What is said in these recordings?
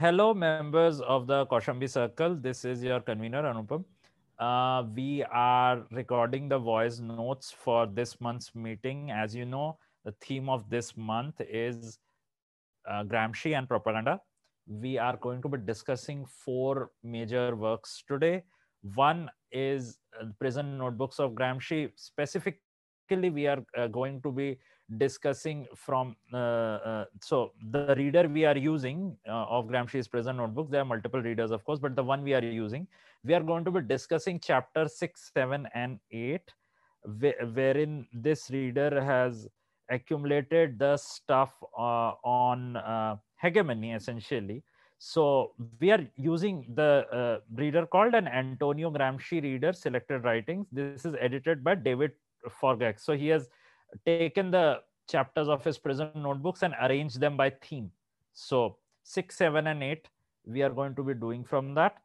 Hello, members of the Kosambi Circle. This is your convener, Anupam. Uh, we are recording the voice notes for this month's meeting. As you know, the theme of this month is uh, Gramsci and propaganda. We are going to be discussing four major works today. One is uh, Prison Notebooks of Gramsci. Specifically, we are uh, going to be discussing from uh, uh, so the reader we are using uh, of Gramsci's Prison Notebooks. There are multiple readers, of course, but the one we are using, we are going to be discussing chapter six, seven, and eight, wh- wherein this reader has accumulated the stuff uh, on uh, hegemony essentially. So we are using the uh, reader called an Antonio Gramsci reader, selected writings. This is edited by David Forgacs. So he has taken the chapters of his prison notebooks and arranged them by theme. So six, seven, and eight, we are going to be doing from that.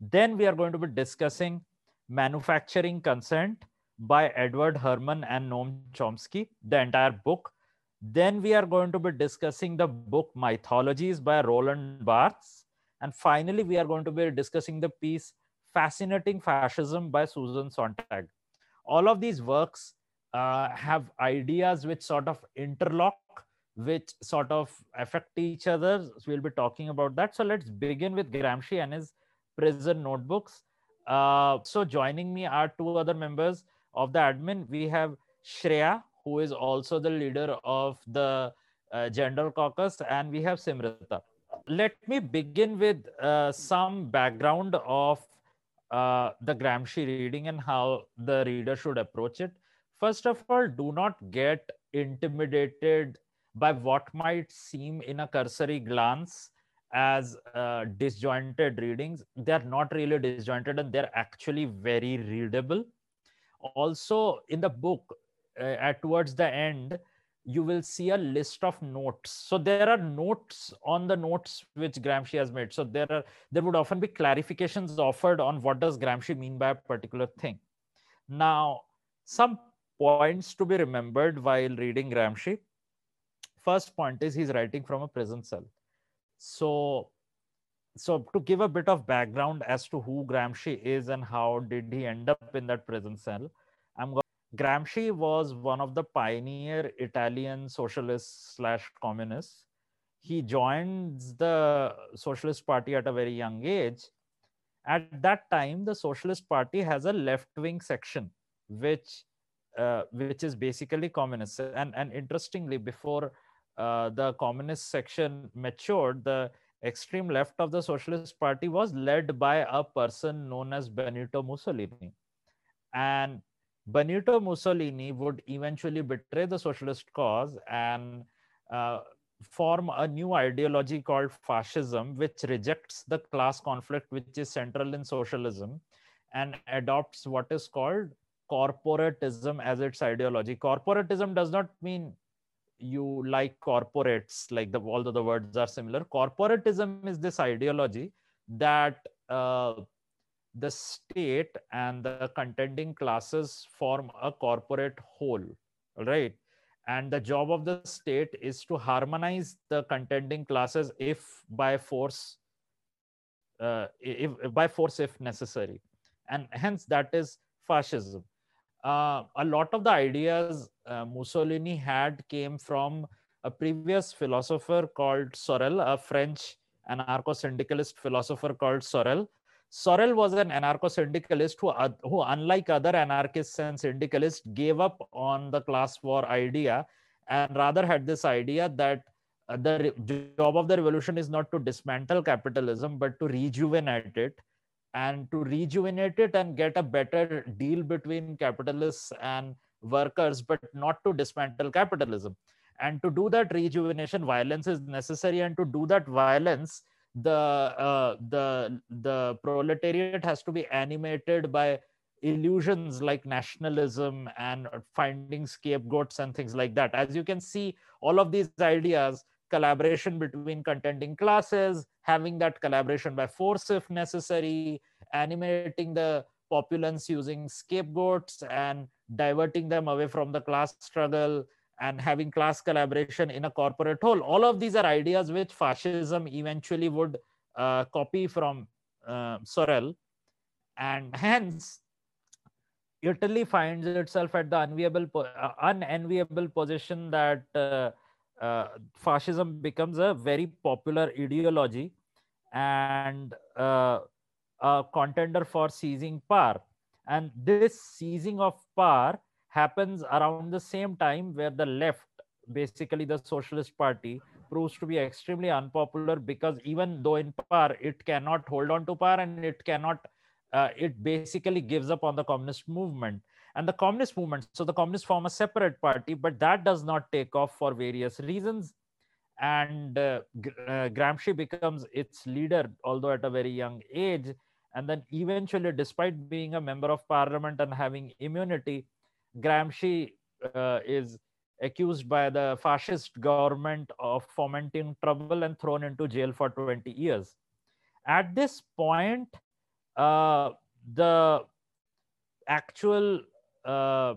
Then we are going to be discussing Manufacturing Consent by Edward Herman and Noam Chomsky, the entire book. Then we are going to be discussing the book Mythologies by Roland Barthes. And finally, we are going to be discussing the piece Fascinating Fascism by Susan Sontag. All of these works uh, have ideas which sort of interlock, which sort of affect each other. So we'll be talking about that. So let's begin with Gramsci and his prison notebooks. Uh, so joining me are two other members of the admin. We have Shreya, who is also the leader of the uh, gender caucus, and we have Simrita. Let me begin with uh, some background of uh, the Gramsci reading and how the reader should approach it. First of all, do not get intimidated by what might seem in a cursory glance as uh, disjointed readings. They're not really disjointed and they're actually very readable. Also, in the book, uh, at towards the end, you will see a list of notes. So there are notes on the notes which Gramsci has made. So there are there would often be clarifications offered on what does Gramsci mean by a particular thing. Now, some points to be remembered while reading Gramsci. First point is he's writing from a prison cell. So, so to give a bit of background as to who Gramsci is and how did he end up in that prison cell, I'm going. Gramsci was one of the pioneer Italian socialists slash communists. He joins the Socialist Party at a very young age. At that time, the Socialist Party has a left wing section, which uh, which is basically communist. And, and interestingly, before uh, the communist section matured, the extreme left of the Socialist Party was led by a person known as Benito Mussolini. And Benito Mussolini would eventually betray the socialist cause and uh, form a new ideology called fascism, which rejects the class conflict, which is central in socialism, and adopts what is called corporatism as its ideology. Corporatism does not mean you like corporates, like the although the words are similar. Corporatism is this ideology that uh, the state and the contending classes form a corporate whole, right? And the job of the state is to harmonize the contending classes if by force, uh, if, if by force if necessary, and hence that is fascism uh, a lot of the ideas uh, Mussolini had came from a previous philosopher called Sorel, a French anarcho syndicalist philosopher called Sorel. Sorel was an anarcho syndicalist who, who, unlike other anarchists and syndicalists, gave up on the class war idea and rather had this idea that uh, the job of the revolution is not to dismantle capitalism but to rejuvenate it and to rejuvenate it and get a better deal between capitalists and workers, but not to dismantle capitalism. And to do that rejuvenation, violence is necessary. And to do that violence, the uh, the the proletariat has to be animated by illusions like nationalism and finding scapegoats and things like that. As you can see, all of these ideas collaboration between contending classes, having that collaboration by force if necessary, animating the populace using scapegoats and diverting them away from the class struggle and having class collaboration in a corporate whole. All of these are ideas which fascism eventually would uh, copy from uh, Sorel, and hence Italy finds itself at the unenviable, uh, unenviable position that uh, fascism becomes a very popular ideology and uh, a contender for seizing power. And this seizing of power happens around the same time where the left, basically the Socialist Party, proves to be extremely unpopular because even though in power, it cannot hold on to power and it cannot, uh, it basically gives up on the communist movement and the communist movement so the communists form a separate party but that does not take off for various reasons. And uh, uh, gramsci becomes its leader although at a very young age. And then eventually despite being a member of parliament and having immunity gramsci uh, is accused by the fascist government of fomenting trouble and thrown into jail for 20 years. At this point uh, the actual uh,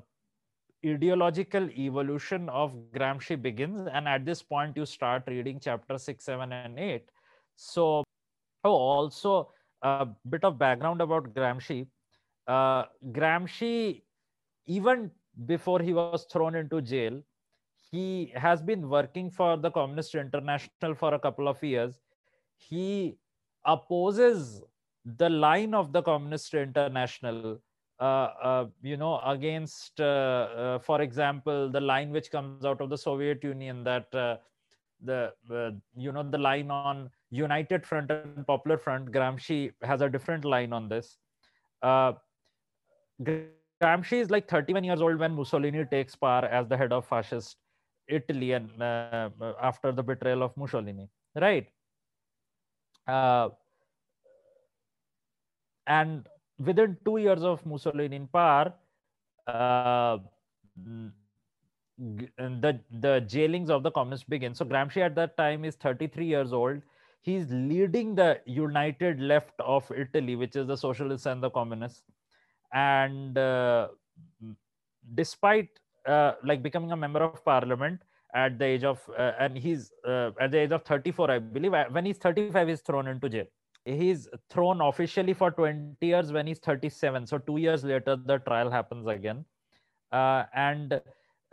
ideological evolution of Gramsci begins. And at this point, you start reading chapter six, seven, and eight. So, oh, also a bit of background about Gramsci. Uh, Gramsci, even before he was thrown into jail, he has been working for the Communist International for a couple of years. He opposes the line of the Communist International Uh, uh, you know, against, uh, uh, for example, the line which comes out of the Soviet Union that the you know the line on United Front and Popular Front. Gramsci has a different line on this. Gramsci is like 31 years old when Mussolini takes power as the head of fascist Italy and uh, after the betrayal of Mussolini, right? Uh, and within two years of Mussolini in power, uh, the the jailings of the communists begin. So Gramsci at that time is 33 years old. He's leading the united left of Italy, which is the socialists and the communists. And uh, despite uh, like becoming a member of parliament at the age of, uh, and he's uh, at the age of 34, I believe. When he's 35, he's thrown into jail he's thrown officially for 20 years when he's 37 so two years later the trial happens again. Uh, and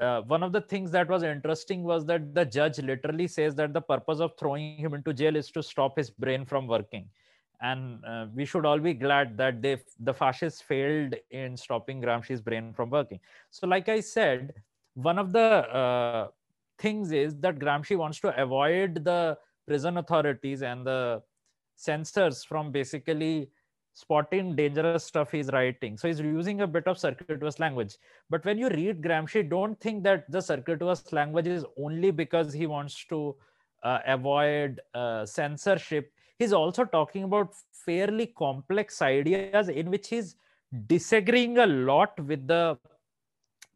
uh, one of the things that was interesting was that the judge literally says that the purpose of throwing him into jail is to stop his brain from working. And uh, we should all be glad that they the fascists failed in stopping gramsci's brain from working. So like i said one of the uh, things is that gramsci wants to avoid the prison authorities and the censors from basically spotting dangerous stuff he's writing. So he's using a bit of circuitous language. But when you read Gramsci, don't think that the circuitous language is only because he wants to uh, avoid uh, censorship. He's also talking about fairly complex ideas in which he's disagreeing a lot with the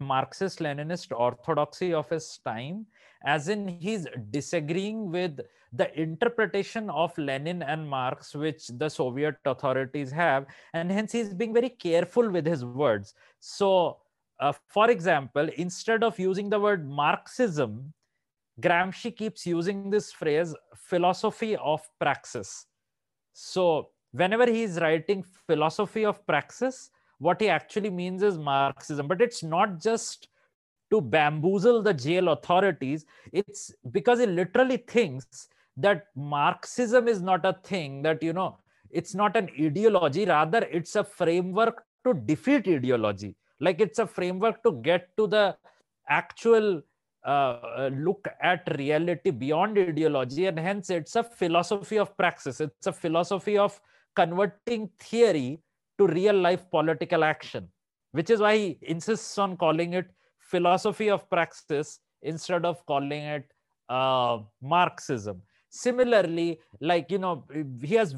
Marxist Leninist orthodoxy of his time, as in he's disagreeing with the interpretation of Lenin and Marx, which the Soviet authorities have, and hence he's being very careful with his words. So, uh, for example, instead of using the word Marxism, Gramsci keeps using this phrase philosophy of praxis. So, whenever he's writing philosophy of praxis, what he actually means is Marxism. But it's not just to bamboozle the jail authorities, it's because he literally thinks that marxism is not a thing that you know it's not an ideology. Rather it's a framework to defeat ideology. Like it's a framework to get to the actual uh, look at reality beyond ideology. And hence it's a philosophy of praxis. It's a philosophy of converting theory to real life political action which is why he insists on calling it philosophy of praxis instead of calling it uh, marxism. Similarly like you know he has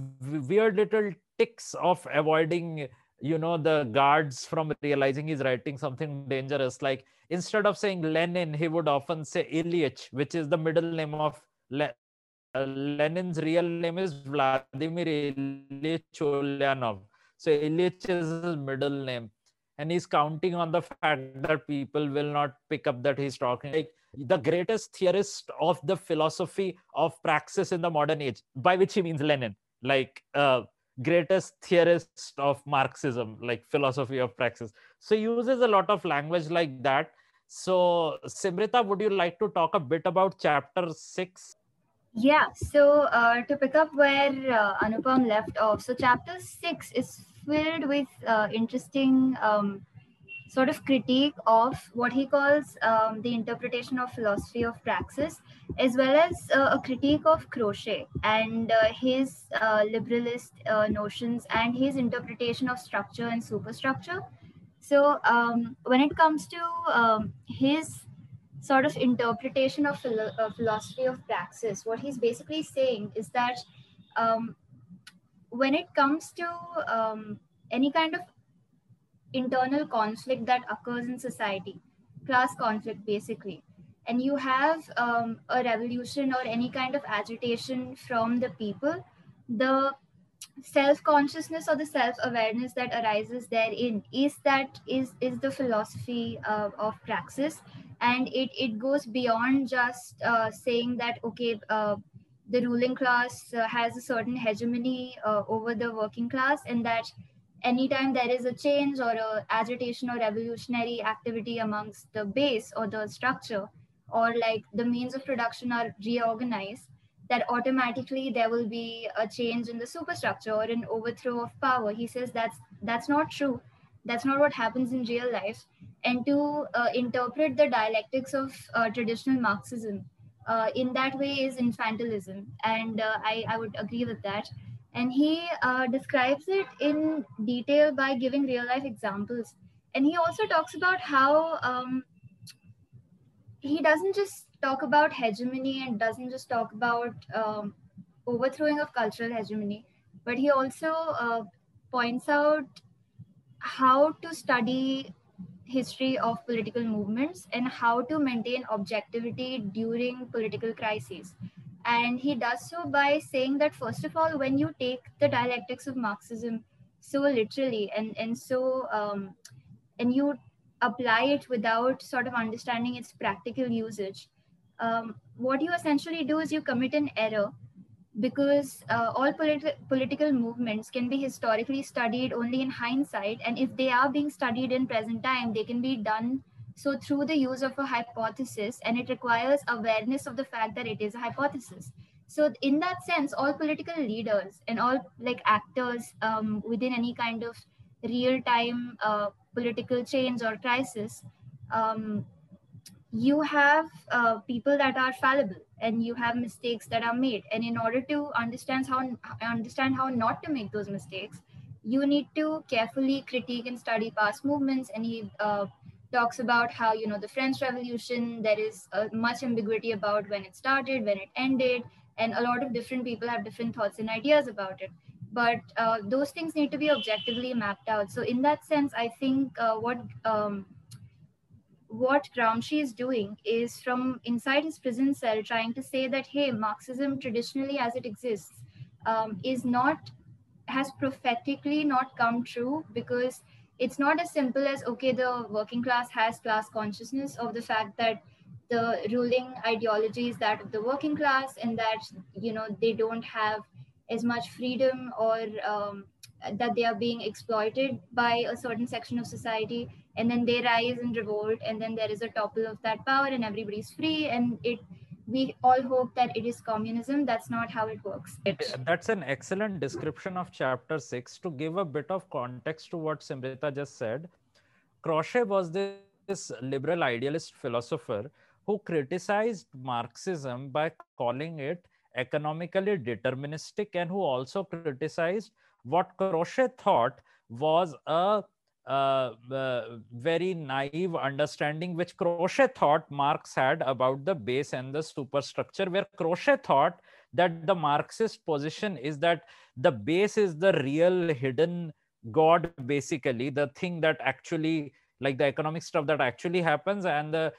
weird little tics of avoiding you know the guards from realizing he's writing something dangerous. Like instead of saying lenin he would often say ilyich which is the middle name of Le- uh, lenin's real name is vladimir ilyich ulyanov so ilyich is his middle name and he's counting on the fact that people will not pick up that he's talking like the greatest theorist of the philosophy of praxis in the modern age, by which he means Lenin. like uh, greatest theorist of Marxism, like philosophy of praxis. So he uses a lot of language like that. So Simrita, would you like to talk a bit about chapter six? Yeah, so uh, to pick up where uh, Anupam left off, so chapter six is filled with uh, interesting um, sort of critique of what he calls um, the interpretation of philosophy of praxis, as well as uh, a critique of Croce and uh, his uh, liberalist uh, notions and his interpretation of structure and superstructure. So, um, when it comes to um, his sort of interpretation of philo- uh, philosophy of praxis, what he's basically saying is that um, when it comes to um, any kind of internal conflict that occurs in society, class conflict basically, and you have um, a revolution or any kind of agitation from the people, the self consciousness or the self awareness that arises therein is that is is the philosophy uh, of praxis and it it goes beyond just uh, saying that okay uh, the ruling class uh, has a certain hegemony uh, over the working class and that anytime there is a change or a agitation or revolutionary activity amongst the base or the structure or like the means of production are reorganized that automatically there will be a change in the superstructure or an overthrow of power. He says that's that's not true. That's not what happens in real life. And to uh, interpret the dialectics of uh, traditional marxism uh, in that way is infantilism. And uh, I, I would agree with that. And he uh, describes it in detail by giving real life examples. And he also talks about how um, he doesn't just talk about hegemony and doesn't just talk about um, overthrowing of cultural hegemony but he also uh, points out how to study history of political movements and how to maintain objectivity during political crises. And he does so by saying that, first of all, when you take the dialectics of Marxism so literally and, and so, um, and you apply it without sort of understanding its practical usage, um, what you essentially do is you commit an error because uh, all politi- political movements can be historically studied only in hindsight and if they are being studied in present time they can be done so through the use of a hypothesis, and it requires awareness of the fact that it is a hypothesis. So in that sense, all political leaders and all like actors um, within any kind of real-time uh, political change or crisis, um, you have uh, people that are fallible and you have mistakes that are made. And in order to understand how understand how not to make those mistakes, you need to carefully critique and study past movements. And he uh, talks about how you know the french revolution there is uh, much ambiguity about when it started when it ended and a lot of different people have different thoughts and ideas about it but uh, those things need to be objectively mapped out so in that sense i think uh, what um, what Gramsci is doing is from inside his prison cell trying to say that hey marxism traditionally as it exists um, is not has prophetically not come true because it's not as simple as okay the working class has class consciousness of the fact that the ruling ideology is that of the working class and that you know they don't have as much freedom or um, that they are being exploited by a certain section of society and then they rise and revolt and then there is a topple of that power and everybody's free and it we all hope that it is communism. That's not how it works. It, that's an excellent description of chapter six. To give a bit of context to what Simrita just said, Croce was this, this liberal idealist philosopher who criticized Marxism by calling it economically deterministic and who also criticized what Croce thought was a uh, very naive understanding which Croce thought Marx had about the base and the superstructure, where Croce thought that the Marxist position is that the base is the real hidden God, basically, the thing that actually, like the economic stuff that actually happens, and the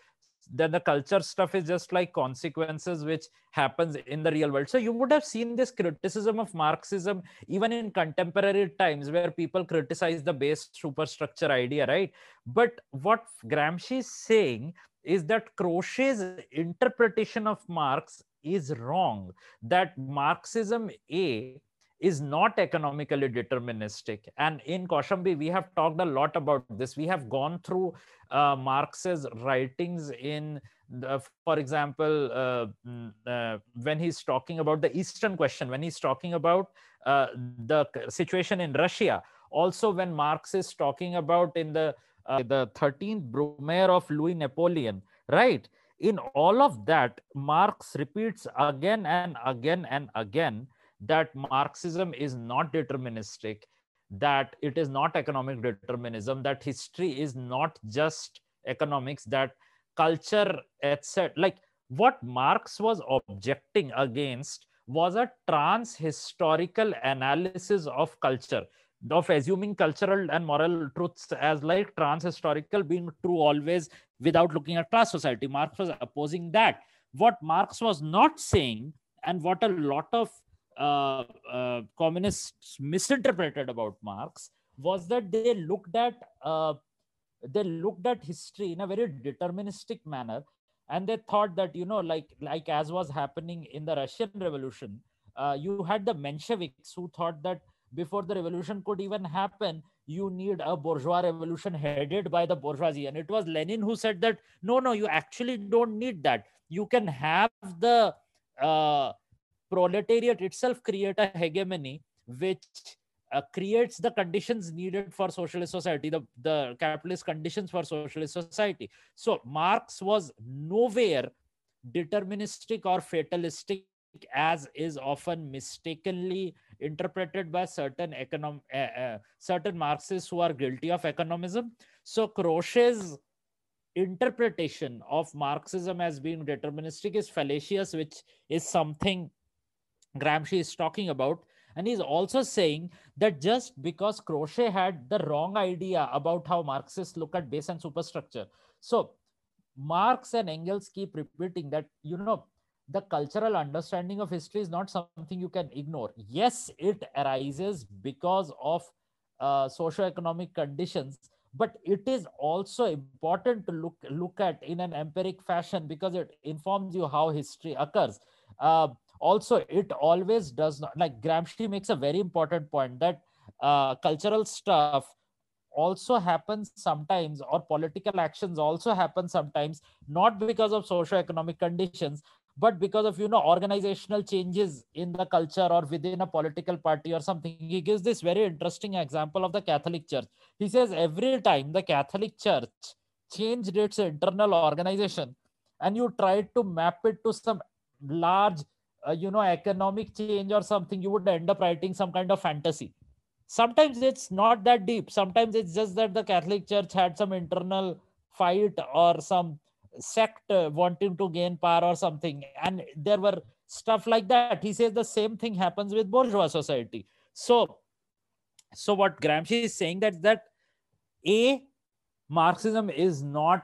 then the culture stuff is just like consequences which happens in the real world. So you would have seen this criticism of marxism even in contemporary times where people criticize the base superstructure idea right? But what gramsci is saying is that croce's interpretation of marx is wrong that marxism a is not economically deterministic. And in Kosambi, we have talked a lot about this. We have gone through uh, Marx's writings in, the, for example, uh, mm, uh, when he's talking about the Eastern question, when he's talking about uh, the situation in Russia, also when Marx is talking about in the uh, the 13th Brumaire of Louis Napoleon, right? In all of that, Marx repeats again and again and again that Marxism is not deterministic, that it is not economic determinism, that history is not just economics, that culture, etc. Like what Marx was objecting against was a trans historical analysis of culture of assuming cultural and moral truths as like trans historical being true always without looking at class society marx was opposing that what marx was not saying and what a lot of uh, uh, communists misinterpreted about Marx was that they looked at uh, they looked at history in a very deterministic manner, and they thought that you know, like like as was happening in the Russian Revolution, uh, you had the Mensheviks who thought that before the revolution could even happen, you need a bourgeois revolution headed by the bourgeoisie, and it was Lenin who said that no, no, you actually don't need that. You can have the uh, proletariat itself create a hegemony which uh, creates the conditions needed for socialist society the, the capitalist conditions for socialist society. So marx was nowhere deterministic or fatalistic as is often mistakenly interpreted by certain econom uh, uh, certain marxists who are guilty of economism. So Croce's interpretation of marxism as being deterministic is fallacious which is something Gramsci is talking about. And he's also saying that just because Croce had the wrong idea about how Marxists look at base and superstructure. So Marx and Engels keep repeating that, you know, the cultural understanding of history is not something you can ignore. Yes, it arises because of uh, socio-economic conditions, but it is also important to look look at in an empiric fashion because it informs you how history occurs. Uh, also it always does not like gramsci makes a very important point that uh, cultural stuff also happens sometimes or political actions also happen sometimes not because of socio-economic conditions but because of you know organizational changes in the culture or within a political party or something. He gives this very interesting example of the catholic church. He says every time the catholic church changed its internal organization and you tried to map it to some large uh, you know economic change or something you would end up writing some kind of fantasy. Sometimes it's not that deep. Sometimes it's just that the catholic church had some internal fight or some sect uh, wanting to gain power or something. And there were stuff like that. He says the same thing happens with bourgeois society. So so what gramsci is saying that that a marxism is not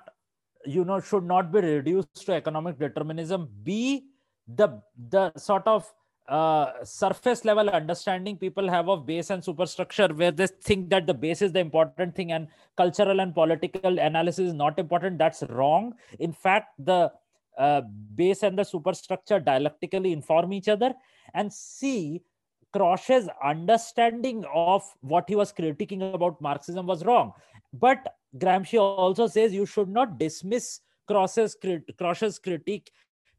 you know should not be reduced to economic determinism. B the the sort of uh, surface level understanding people have of base and superstructure where they think that the base is the important thing and cultural and political analysis is not important that's wrong in fact the uh, base and the superstructure dialectically inform each other and see Croce's understanding of what he was critiquing about Marxism was wrong. But Gramsci also says you should not dismiss Croce's, critique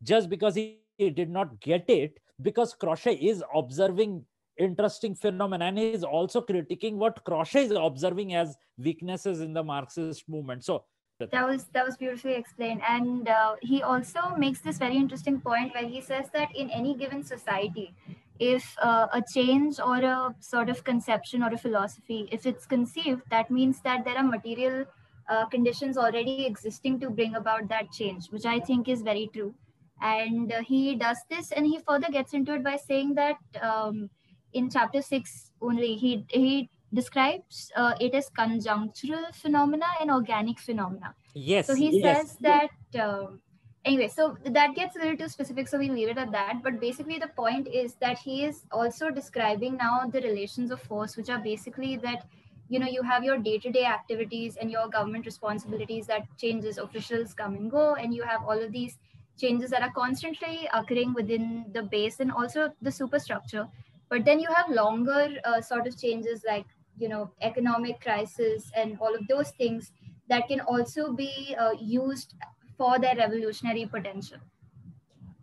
just because he did not get it because Croce is observing interesting phenomena and he is also critiquing what Croce is observing as weaknesses in the Marxist movement. So that was that was beautifully explained, and uh, he also makes this very interesting point where he says that in any given society, if uh, a change or a sort of conception or a philosophy, if it's conceived, that means that there are material uh, conditions already existing to bring about that change, which I think is very true and uh, he does this and he further gets into it by saying that um, in chapter 6 only he he describes uh, it as conjunctural phenomena and organic phenomena yes so he yes. says that um, anyway so that gets a little too specific so we leave it at that but basically the point is that he is also describing now the relations of force which are basically that you know you have your day-to-day activities and your government responsibilities that changes officials come and go and you have all of these changes that are constantly occurring within the base and also the superstructure. but then you have longer uh, sort of changes like you know economic crisis and all of those things that can also be uh, used for their revolutionary potential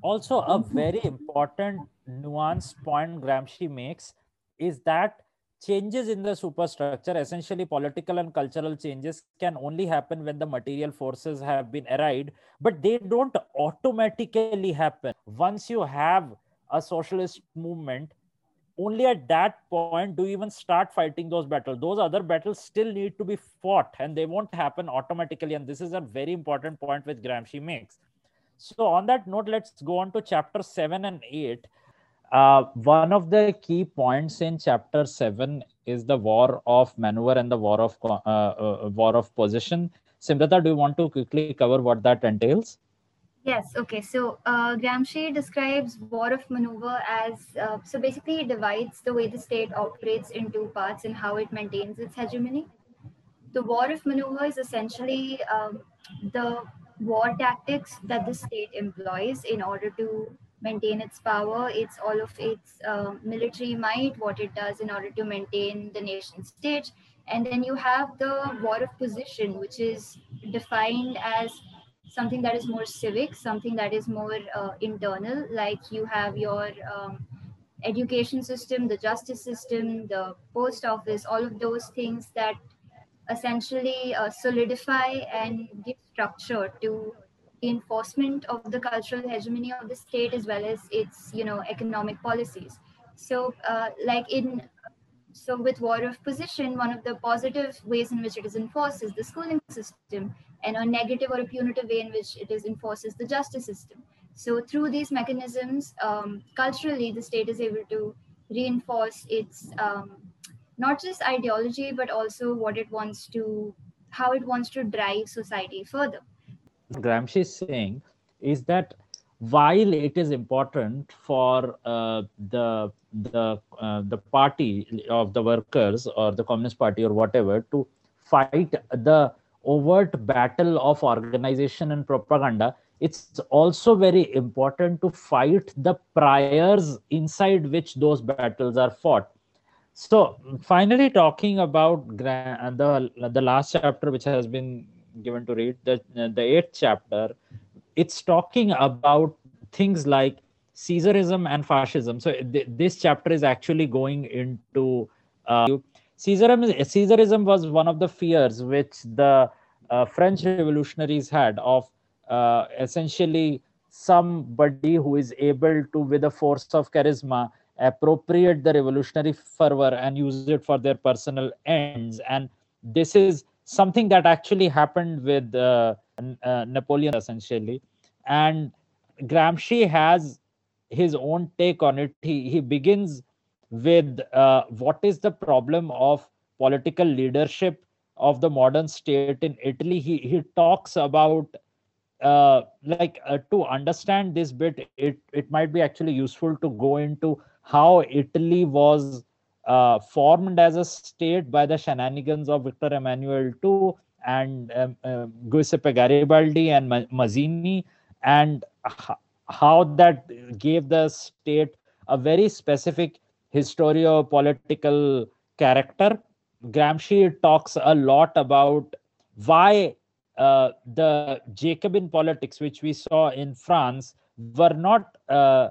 also a very important nuanced point gramsci makes is that changes in the superstructure essentially political and cultural changes can only happen when the material forces have been arrayed but they don't automatically happen. Once you have a socialist movement only at that point do you even start fighting those battles. Those other battles still need to be fought and they won't happen automatically and this is a very important point which gramsci makes. So on that note let's go on to chapter 7 and 8 uh, one of the key points in chapter 7 is the war of maneuver and the war of uh, uh, war of position Simrita do you want to quickly cover what that entails Yes. Okay. So uh, Gramsci describes war of maneuver as uh, so basically it divides the way the state operates in two parts and how it maintains its hegemony. The war of maneuver is essentially um, the war tactics that the state employs in order to maintain its power. It's all of its uh, military might, what it does in order to maintain the nation state. And then you have the war of position, which is defined as something that is more civic, something that is more uh, internal, like you have your um, education system, the justice system, the post office, all of those things that essentially uh, solidify and give structure to enforcement of the cultural hegemony of the state as well as its you know economic policies so uh, like in so with war of position one of the positive ways in which it is enforced is the schooling system and a negative or a punitive way in which it is enforces the justice system. So through these mechanisms, um, culturally, the state is able to reinforce its um, not just ideology, but also what it wants to, how it wants to drive society further. Gramsci is saying is that while it is important for uh, the the uh, the party of the workers or the communist party or whatever to fight the overt battle of organization and propaganda it's also very important to fight the priors inside which those battles are fought. So finally talking about the the last chapter which has been given to read the the eighth chapter it's talking about things like caesarism and fascism so th- this chapter is actually going into uh, Caesarism, Caesarism was one of the fears which the uh, French revolutionaries had of uh, essentially somebody who is able to, with a force of charisma, appropriate the revolutionary fervor and use it for their personal ends. And this is something that actually happened with uh, uh Napoleon, essentially. And Gramsci has his own take on it. He, he begins with uh, what is the problem of political leadership of the modern state in Italy. He he talks about uh, like uh, to understand this bit. It it might be actually useful to go into how Italy was uh, formed as a state by the shenanigans of Victor Emmanuel II and um, uh, Giuseppe Garibaldi and Mazzini, and how that gave the state a very specific historio-political character. Gramsci talks a lot about why uh, the Jacobin politics, which we saw in France, were not uh,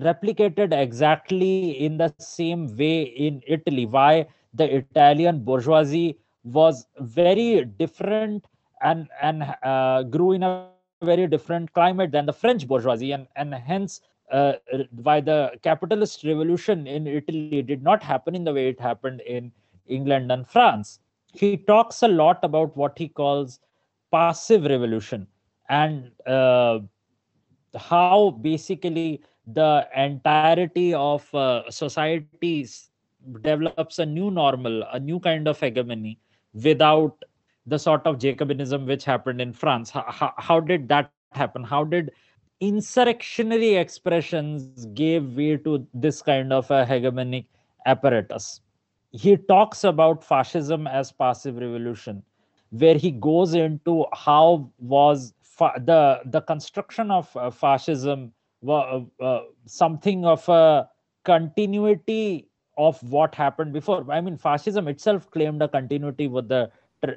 replicated exactly in the same way in Italy. Why the Italian bourgeoisie was very different and and uh, grew in a very different climate than the French bourgeoisie, and and hence uh, why the capitalist revolution in Italy did not happen in the way it happened in England and France. He talks a lot about what he calls passive revolution and uh, how basically the entirety of uh, societies develops a new normal, a new kind of hegemony without the sort of Jacobinism which happened in France. How, how, how did that happen? How did insurrectionary expressions gave way to this kind of a hegemonic apparatus. He talks about fascism as passive revolution, where he goes into how was fa- the the construction of uh, fascism something of a continuity of what happened before. I mean, fascism itself claimed a continuity with the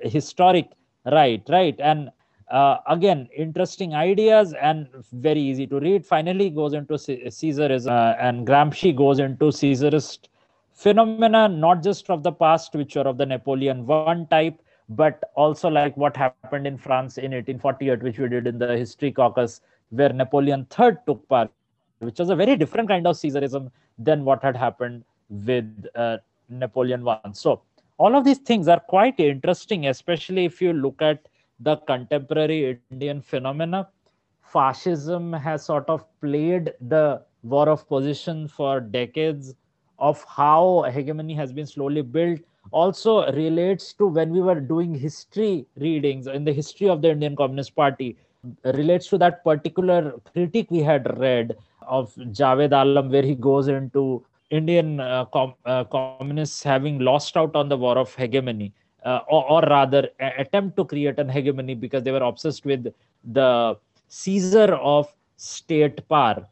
historic right, right, and uh, again, interesting ideas and very easy to read. Finally, goes into Caesarism, uh, and Gramsci goes into Caesarist phenomena, not just of the past, which were of the Napoleon One type, but also like what happened in France in 1848, which we did in the History Caucus, where Napoleon III took part, which was a very different kind of Caesarism than what had happened with uh, Napoleon I. So all of these things are quite interesting, especially if you look at the contemporary Indian phenomena. Fascism has sort of played the war of position for decades of how hegemony has been slowly built also relates to when we were doing history readings in the history of the Indian Communist Party relates to that particular critique we had read of Javed Alam where he goes into Indian uh, com- uh, communists having lost out on the war of hegemony uh, or, or, rather attempt to create an hegemony because they were obsessed with the seizure of state power.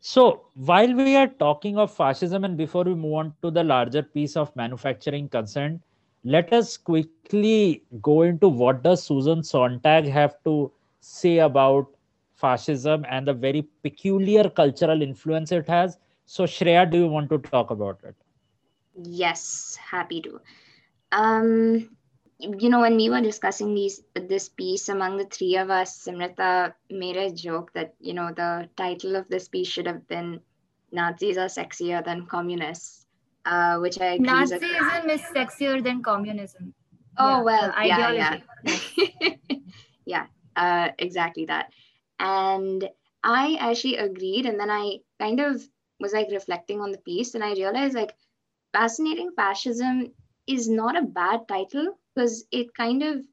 So while we are talking of fascism and before we move on to the larger piece of manufacturing consent let us quickly go into what does susan sontag have to say about fascism and the very peculiar cultural influence it has. So shreya do you want to talk about it? Yes happy to. Um, you know, when we were discussing these this piece among the three of us, Simrita made a joke that you know the title of this piece should have been "Nazis are sexier than communists," uh, which I agree Nazism is sexier than communism. Oh yeah, well, yeah, yeah, yeah, uh, exactly that. And I actually agreed, and then I kind of was like reflecting on the piece, and I realized like fascinating fascism is not a bad title because it kind of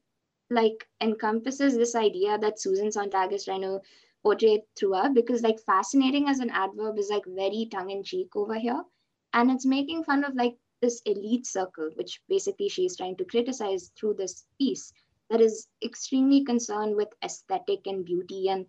like encompasses this idea that Susan Sontag is trying to portray throughout because like fascinating as an adverb is like very tongue-in-cheek over here. And it's making fun of like this elite circle, which basically she's trying to criticize through this piece that is extremely concerned with aesthetic and beauty and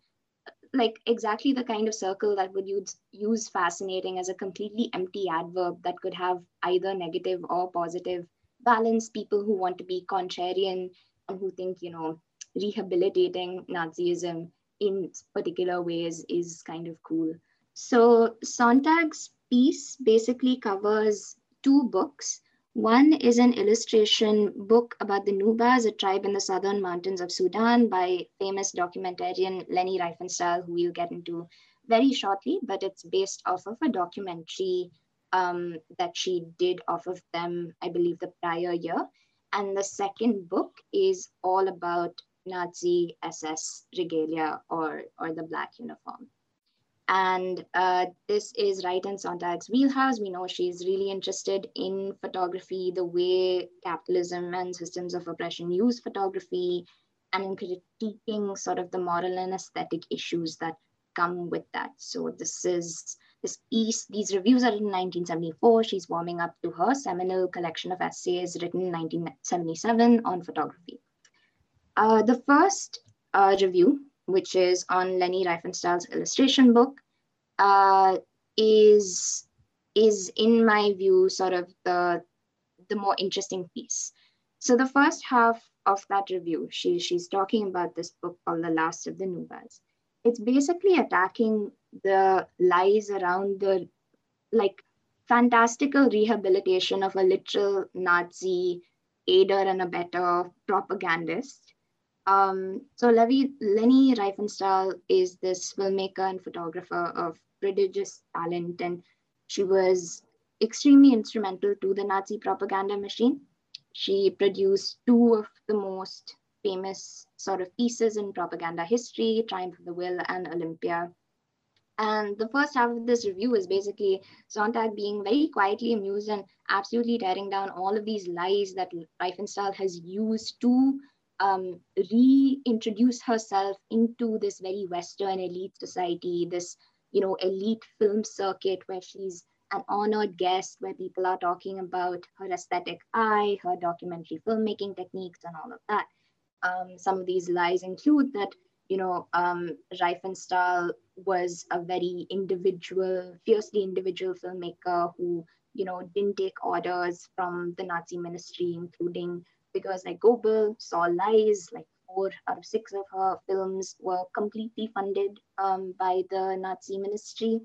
like exactly the kind of circle that would use, use fascinating as a completely empty adverb that could have either negative or positive balance people who want to be contrarian and who think, you know, rehabilitating Nazism in particular ways is kind of cool. So Sontag's piece basically covers two books. One is an illustration book about the Nubas, a tribe in the southern mountains of Sudan by famous documentarian Leni Riefenstahl, who we'll get into very shortly, but it's based off of a documentary um, that she did off of them, I believe, the prior year. And the second book is all about Nazi SS regalia or, or the black uniform. And uh, this is right in Sontag's wheelhouse. We know she's really interested in photography, the way capitalism and systems of oppression use photography, and in critiquing sort of the moral and aesthetic issues that come with that. So this is this piece, these reviews are in 1974. She's warming up to her seminal collection of essays written in 1977 on photography. Uh, the first uh, review, which is on Leni Riefenstahl's illustration book, uh, is is in my view sort of the the more interesting piece. So the first half of that review, she, she's talking about this book called The Last of the Nubas. It's basically attacking the lies around the like fantastical rehabilitation of a literal Nazi aider and abetter propagandist. Um, so Leni Riefenstahl is this filmmaker and photographer of prodigious talent, and she was extremely instrumental to the Nazi propaganda machine. She produced two of the most famous sort of pieces in propaganda history, Triumph of the Will and Olympia. And the first half of this review is basically Sontag being very quietly amused and absolutely tearing down all of these lies that Riefenstahl has used to um, reintroduce herself into this very Western elite society, this you know elite film circuit where she's an honored guest, where people are talking about her aesthetic eye, her documentary filmmaking techniques, and all of that. Um, some of these lies include that you know um, Riefenstahl was a very individual, fiercely individual filmmaker who, you know, didn't take orders from the Nazi ministry, including figures like Goebbels, saw lies, like four out of six of her films were completely funded um, by the Nazi ministry.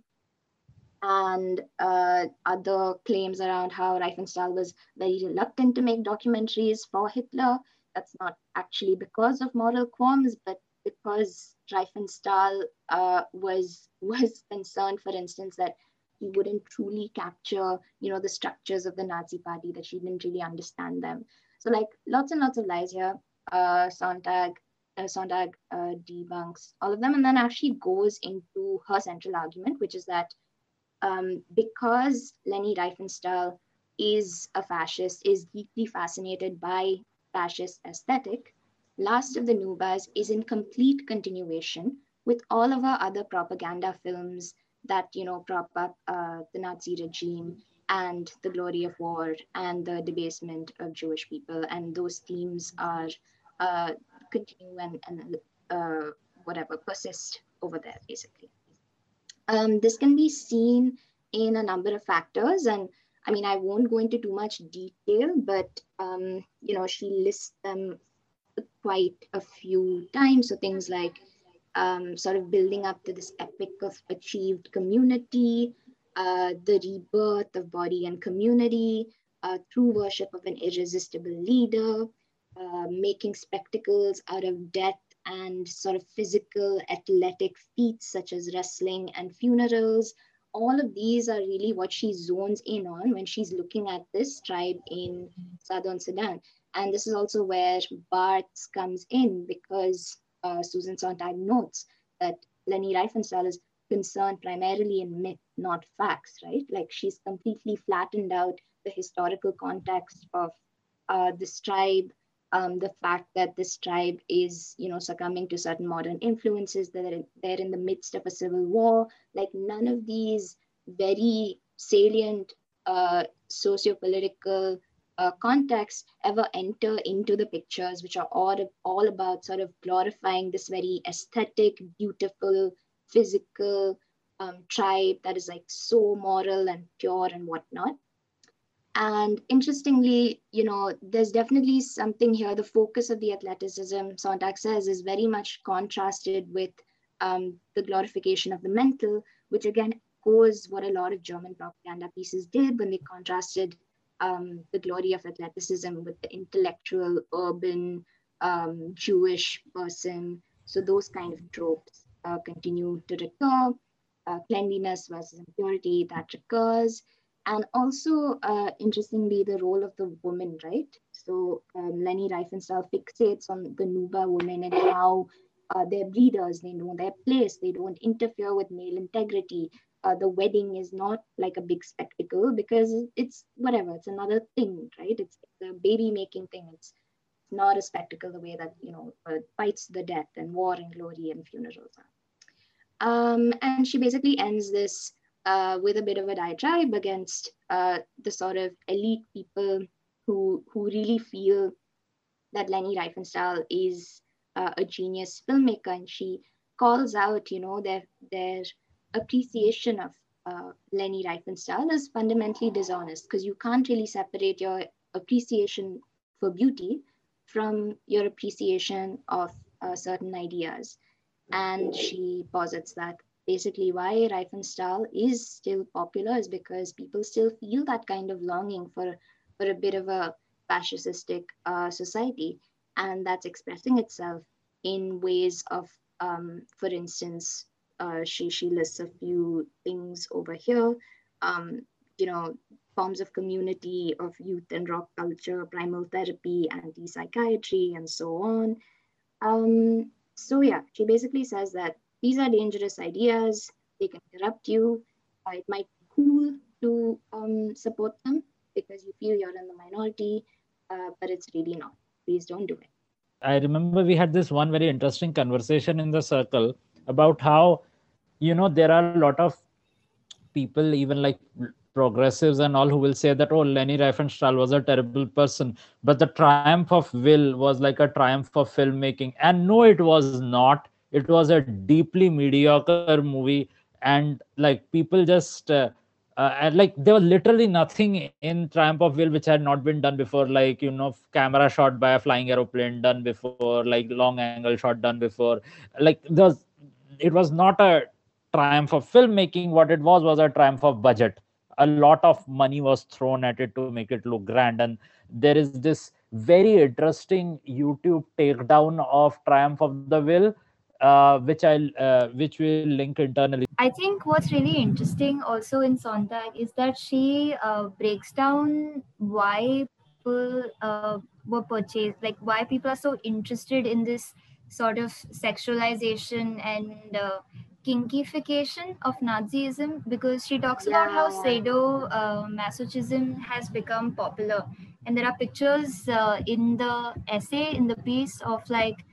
And uh, other claims around how Riefenstahl was very reluctant to make documentaries for Hitler. That's not actually because of moral qualms, but because Riefenstahl uh, was was concerned, for instance, that he wouldn't truly capture, you know, the structures of the Nazi party, that she didn't really understand them. So like lots and lots of lies here. Uh, Sontag, uh, Sontag uh, debunks all of them and then actually goes into her central argument, which is that um, because Leni Riefenstahl is a fascist, is deeply fascinated by fascist aesthetic, Last of the Nubas is in complete continuation with all of our other propaganda films that, you know, prop up uh, the Nazi regime and the glory of war and the debasement of Jewish people. And those themes are uh, continue and, and uh, whatever, persist over there, basically. Um, this can be seen in a number of factors. And I mean, I won't go into too much detail, but, um, you know, she lists them quite a few times. So things like um, sort of building up to this epic of achieved community, uh, the rebirth of body and community, uh, through worship of an irresistible leader, uh, making spectacles out of death and sort of physical athletic feats such as wrestling and funerals. All of these are really what she zones in on when she's looking at this tribe in southern Sudan. And this is also where Barthes comes in because uh, Susan Sontag notes that Leni Riefenstahl is concerned primarily in myth, not facts, right? Like she's completely flattened out the historical context of uh, this tribe, um, the fact that this tribe is, you know, succumbing to certain modern influences, that they're, in the midst of a civil war. Like none of these very salient uh, socio-political uh, contexts ever enter into the pictures, which are all, all about sort of glorifying this very aesthetic, beautiful, physical um, tribe that is like so moral and pure and whatnot. And interestingly, you know, there's definitely something here. The focus of the athleticism, Sontag says, is very much contrasted with um, the glorification of the mental, which again goes what a lot of German propaganda pieces did when they contrasted um, the glory of athleticism with the intellectual, urban, um, Jewish person. So those kind of tropes uh, continue to recur. Uh, cleanliness versus impurity that recurs. And also, uh, interestingly, the role of the woman, right? So um, Leni Riefenstahl fixates on the Nuba women and how uh, they're breeders, they know their place, they don't interfere with male integrity, uh, the wedding is not like a big spectacle because it's whatever it's another thing right? It's, it's a baby making thing. It's not a spectacle the way that you know uh, fights the death and war and glory and funerals are um, and she basically ends this uh, with a bit of a diatribe against uh, the sort of elite people who who really feel that Leni Riefenstahl is uh, a genius filmmaker, and she calls out, you know, their their appreciation of uh, Leni Riefenstahl is fundamentally dishonest because you can't really separate your appreciation for beauty from your appreciation of uh, certain ideas. And she posits that basically why Riefenstahl is still popular is because people still feel that kind of longing for, for a bit of a fascistic uh, society. And that's expressing itself in ways of, um, for instance, uh, she, she lists a few things over here. Um, you know, forms of community of youth and rock culture, primal therapy, anti-psychiatry, and so on. Um, so yeah, she basically says that these are dangerous ideas. They can corrupt you. Uh, it might be cool to um, support them because you feel you're in the minority, uh, but it's really not. Please don't do it. I remember we had this one very interesting conversation in the circle about how you know there are a lot of people even like progressives and all who will say that oh Leni Riefenstahl was a terrible person. But the triumph of will was like a triumph of filmmaking. And no it was not. It was a deeply mediocre movie. And like people just uh, uh, and like there was literally nothing in triumph of will which had not been done before like you know camera shot by a flying aeroplane done before like long angle shot done before. Like there was it was not a triumph of filmmaking. What it was was a triumph of budget a lot of money was thrown at it to make it look grand. And there is this very interesting youtube takedown of triumph of the will uh, which i'll uh, which will link internally. I think what's really interesting also in sontag is that she uh, breaks down why people uh, were purchased like why people are so interested in this sort of sexualization and uh, kinkification of Nazism because she talks yeah. about how sado uh, masochism has become popular. And there are pictures uh, in the essay, in the piece, of like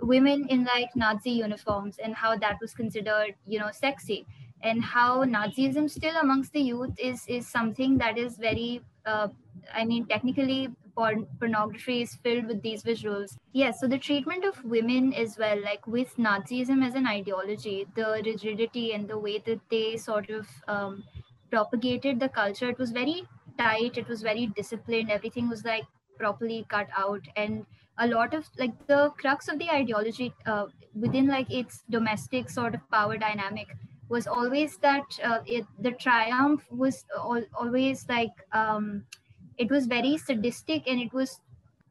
women in like Nazi uniforms and how that was considered, you know, sexy. And how Nazism still amongst the youth is is something that is very, uh, I mean, technically porn- pornography is filled with these visuals. Yes, so the treatment of women as well, like with Nazism as an ideology, the rigidity and the way that they sort of um, propagated the culture, it was very tight, it was very disciplined, everything was like properly cut out. And a lot of like the crux of the ideology uh, within like its domestic sort of power dynamic was always that uh, it, the triumph was al- always like um, it was very sadistic and it was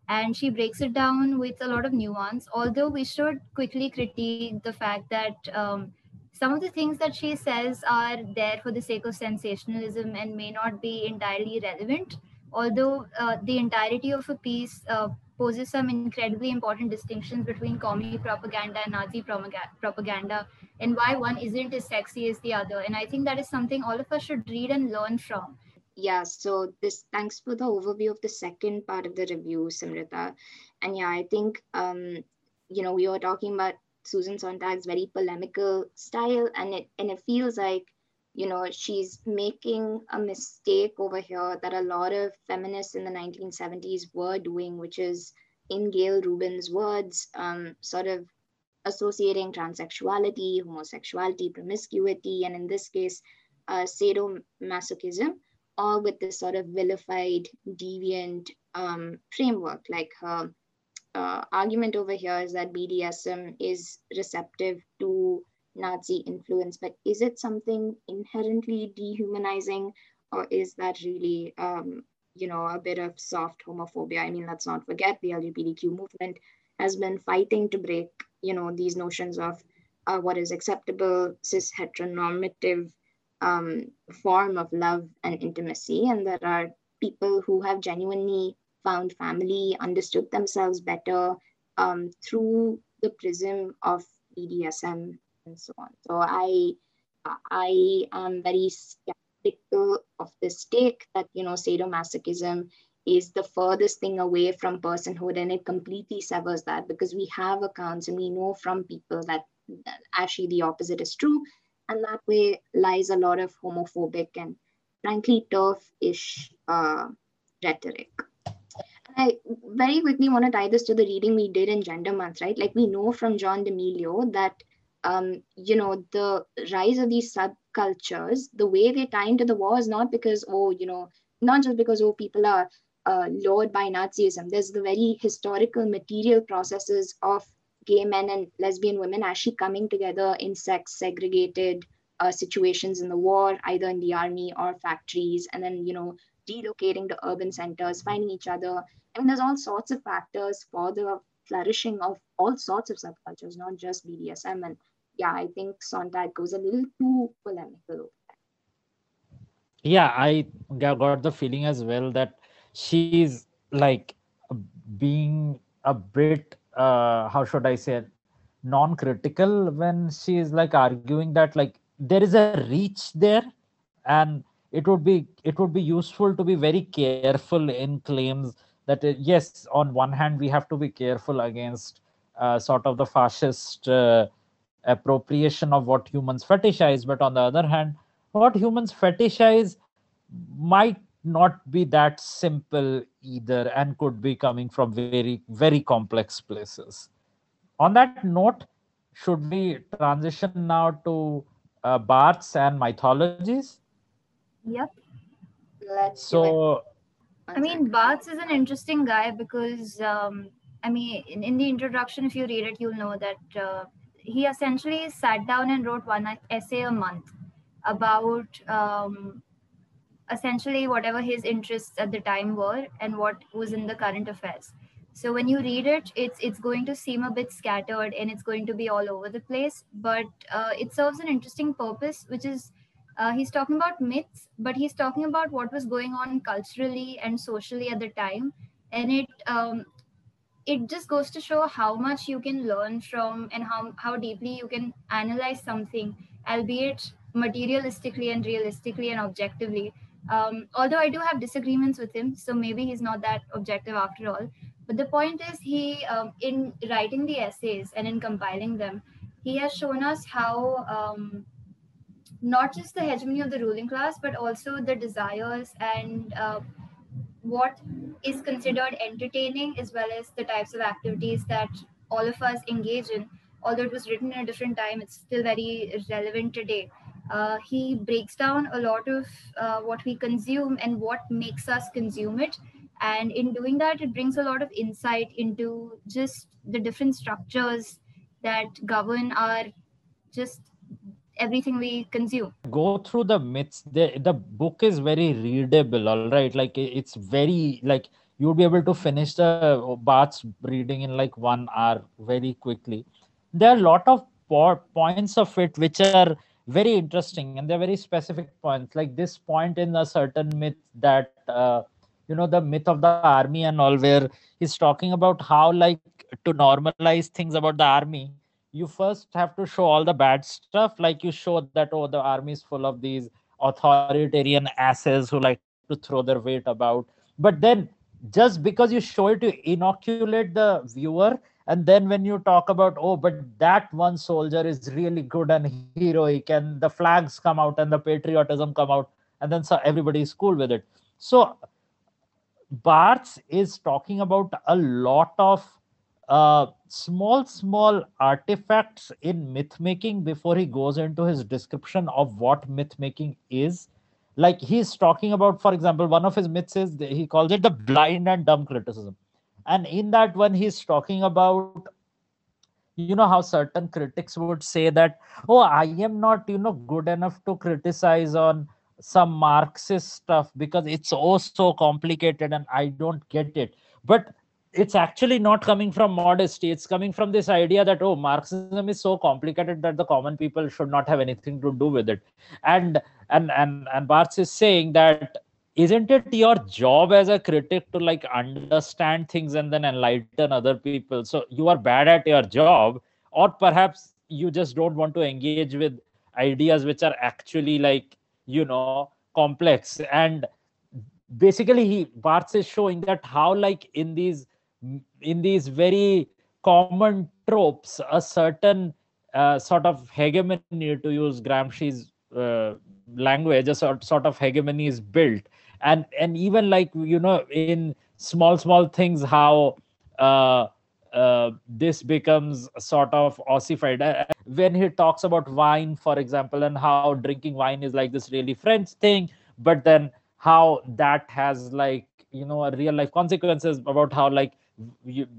and she breaks it down with a lot of nuance. Although we should quickly critique the fact that um, some of the things that she says are there for the sake of sensationalism and may not be entirely relevant. Although uh, the entirety of a piece uh, poses some incredibly important distinctions between commie propaganda and nazi propaganda and why one isn't as sexy as the other. And i think that is something all of us should read and learn from yeah so this thanks for the overview of the second part of the review simrita and yeah i think um you know we were talking about susan sontag's very polemical style and it and it feels like you know she's making a mistake over here that a lot of feminists in the 1970s were doing which is in gayle rubin's words um, sort of associating transsexuality homosexuality promiscuity and in this case uh, sadomasochism all with this sort of vilified, deviant um, framework. Like her uh, argument over here is that BDSM is receptive to Nazi influence, but is it something inherently dehumanizing, or is that really, um, you know, a bit of soft homophobia? I mean, let's not forget the LGBTQ movement has been fighting to break, you know, these notions of uh, what is acceptable cis heteronormative um, form of love and intimacy. And there are people who have genuinely found family, understood themselves better um, through the prism of BDSM and so on. So I, I am very skeptical of this take that you know sadomasochism is the furthest thing away from personhood, and it completely severs that because we have accounts and we know from people that actually the opposite is true and that way lies a lot of homophobic and frankly TERF-ish uh, rhetoric. I very quickly want to tie this to the reading we did in Gender Month, right? Like we know from John D'Emilio that um, you know the rise of these subcultures, the way they tie into the war is not because oh you know not just because oh people are uh, lured by Nazism. There's the very historical material processes of gay men and lesbian women actually coming together in sex segregated uh, situations in the war, either in the army or factories, and then, you know, relocating to urban centers, finding each other. I mean, there's all sorts of factors for the flourishing of all sorts of subcultures, not just BDSM. And yeah, I think Sontag goes a little too polemical. Yeah, I got the feeling as well that she's like being a bit uh, how should I say, non-critical when she is like arguing that like there is a reach there, and it would be it would be useful to be very careful in claims that uh, yes, on one hand we have to be careful against uh, sort of the fascist uh, appropriation of what humans fetishize, but on the other hand, what humans fetishize might not be that simple either and could be coming from very very complex places on that note should we transition now to uh, Barthes and mythologies? Yep. Let's so. I mean, Barthes is an interesting guy because, um, I mean, in, in, the introduction, if you read it, you'll know that uh, he essentially sat down and wrote one essay a month about um, essentially whatever his interests at the time were and what was in the current affairs. So when you read it it's it's going to seem a bit scattered and it's going to be all over the place but uh, it serves an interesting purpose which is uh, he's talking about myths but he's talking about what was going on culturally and socially at the time. And it um, it just goes to show how much you can learn from and how, how deeply you can analyze something albeit materialistically and realistically and objectively um, although I do have disagreements with him, so maybe he's not that objective after all. But the point is, he, um, in writing the essays and in compiling them, he has shown us how um, not just the hegemony of the ruling class, but also the desires and uh, what is considered entertaining, as well as the types of activities that all of us engage in. Although it was written in a different time, it's still very relevant today. Uh, he breaks down a lot of uh, what we consume and what makes us consume it. And in doing that, it brings a lot of insight into just the different structures that govern our just everything we consume. Go through the myths. The, the book is very readable, all right? Like it's very, like, you'll be able to finish the Barthes reading in like one hour very quickly. There are a lot of points of it which are very interesting and they're very specific points. Like this point in a certain myth that uh, you know the myth of the army and all where he's talking about how like to normalize things about the army you first have to show all the bad stuff. Like you show that oh the army is full of these authoritarian asses who like to throw their weight about. But then just because you show it to inoculate the viewer and then when you talk about oh but that one soldier is really good and heroic and the flags come out and the patriotism come out and then so everybody is cool with it. So barthes is talking about a lot of uh, small small artifacts in myth making before he goes into his description of what myth making is. Like he's talking about for example one of his myths is he calls it the blind and dumb criticism and in that one he's talking about you know how certain critics would say that oh i am not you know good enough to criticize on some marxist stuff because it's oh so complicated and i don't get it. But it's actually not coming from modesty. It's coming from this idea that oh marxism is so complicated that the common people should not have anything to do with it. And and and and barthes is saying that isn't it your job as a critic to like understand things and then enlighten other people? So you are bad at your job or perhaps you just don't want to engage with ideas which are actually like you know complex. And basically he barthes is showing that how like in these in these very common tropes a certain uh, sort of hegemony to use gramsci's uh, language a sort, sort of hegemony is built and and even like you know in small small things how uh, uh, this becomes sort of ossified. When he talks about wine for example and how drinking wine is like this really french thing but then how that has like you know a real life consequences about how like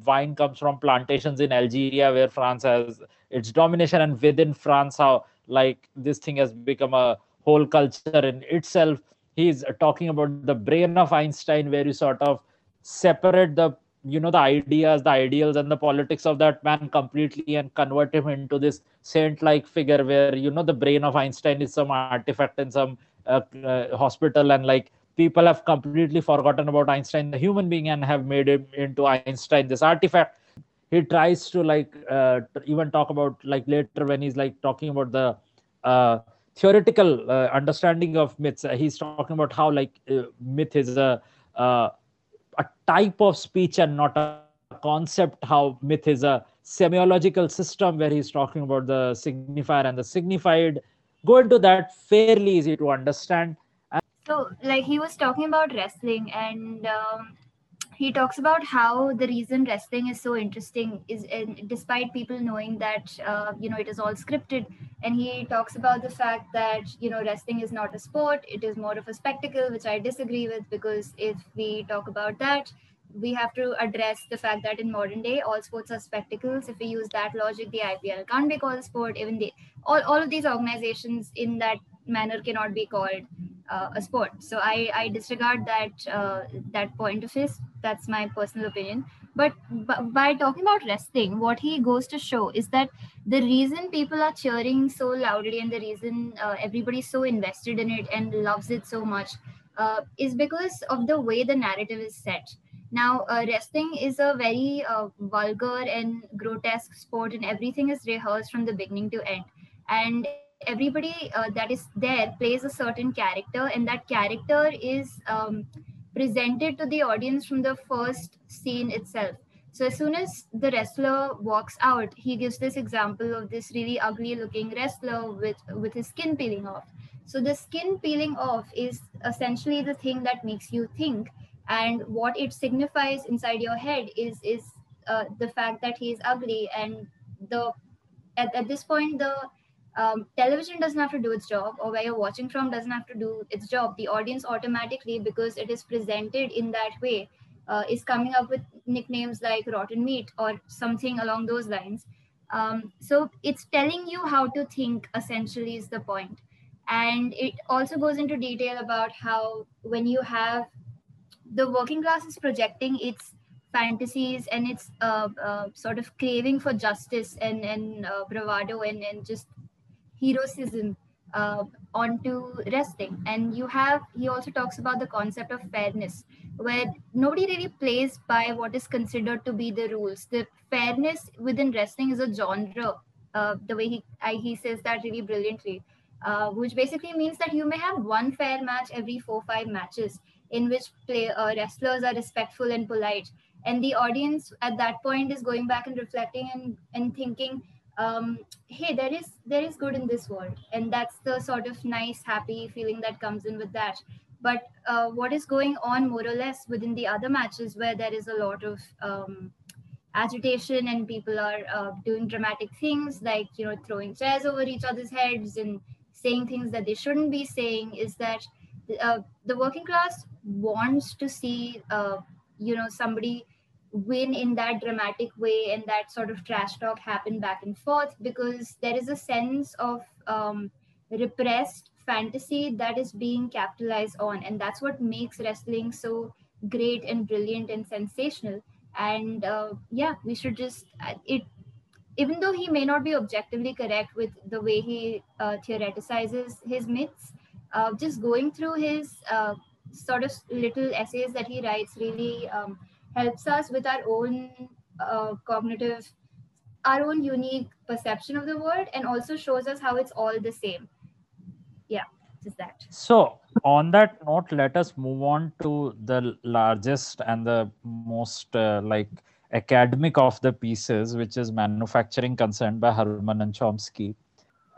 wine comes from plantations in algeria where france has its domination and within france how like this thing has become a whole culture in itself he's talking about the brain of einstein where you sort of separate the you know the ideas the ideals and the politics of that man completely and convert him into this saint like figure where you know the brain of einstein is some artifact in some uh, uh, hospital and like people have completely forgotten about einstein the human being and have made him into einstein this artifact. He tries to like uh, even talk about like later when he's like talking about the uh, theoretical uh, understanding of myths. Uh, he's talking about how like uh, myth is a uh, a type of speech and not a concept how myth is a semiological system where he's talking about the signifier and the signified go into that fairly easy to understand. And so like he was talking about wrestling and um, he talks about how the reason wrestling is so interesting is in, despite people knowing that uh, you know it is all scripted and he talks about the fact that you know wrestling is not a sport it is more of a spectacle which i disagree with because if we talk about that we have to address the fact that in modern day all sports are spectacles if we use that logic the ipl can't be called a sport even the all, all of these organizations in that manner cannot be called uh, a sport. So I, I disregard that uh, that point of his. That's my personal opinion. But, by talking about wrestling, what he goes to show is that the reason people are cheering so loudly and the reason uh, everybody's so invested in it and loves it so much uh, is because of the way the narrative is set. Now, uh, wrestling is a very uh, vulgar and grotesque sport, and everything is rehearsed from the beginning to end. And everybody uh, that is there plays a certain character and that character is um, presented to the audience from the first scene itself. So as soon as the wrestler walks out he gives this example of this really ugly looking wrestler with with his skin peeling off. So the skin peeling off is essentially the thing that makes you think and what it signifies inside your head is is uh, the fact that he is ugly and the at, at this point the um, television doesn't have to do its job or where you're watching from doesn't have to do its job. The audience automatically because it is presented in that way uh, is coming up with nicknames like rotten meat or something along those lines. Um, so it's telling you how to think essentially is the point. And it also goes into detail about how when you have the working class is projecting its fantasies and its uh, uh, sort of craving for justice and, and uh, bravado and, and just heroism uh, onto wrestling. And you have, he also talks about the concept of fairness, where nobody really plays by what is considered to be the rules. The fairness within wrestling is a genre, uh, the way he, I, he says that really brilliantly, uh, which basically means that you may have one fair match every four, five matches in which play, uh, wrestlers are respectful and polite. And the audience at that point is going back and reflecting and, and thinking, um, hey there is there is good in this world. And that's the sort of nice happy feeling that comes in with that. But uh, what is going on more or less within the other matches where there is a lot of um, agitation and people are uh, doing dramatic things like you know throwing chairs over each other's heads and saying things that they shouldn't be saying is that uh, the working class wants to see uh, you know somebody win in that dramatic way and that sort of trash talk happen back and forth because there is a sense of um, repressed fantasy that is being capitalized on. And that's what makes wrestling so great and brilliant and sensational. And uh, yeah we should just uh, it even though he may not be objectively correct with the way he uh, theoretizes his myths uh, just going through his uh, sort of little essays that he writes really um, helps us with our own uh, cognitive, our own unique perception of the world, and also shows us how it's all the same. Yeah, just that. So, on that note, let us move on to the largest and the most uh, like academic of the pieces, which is manufacturing consent by Herman and Chomsky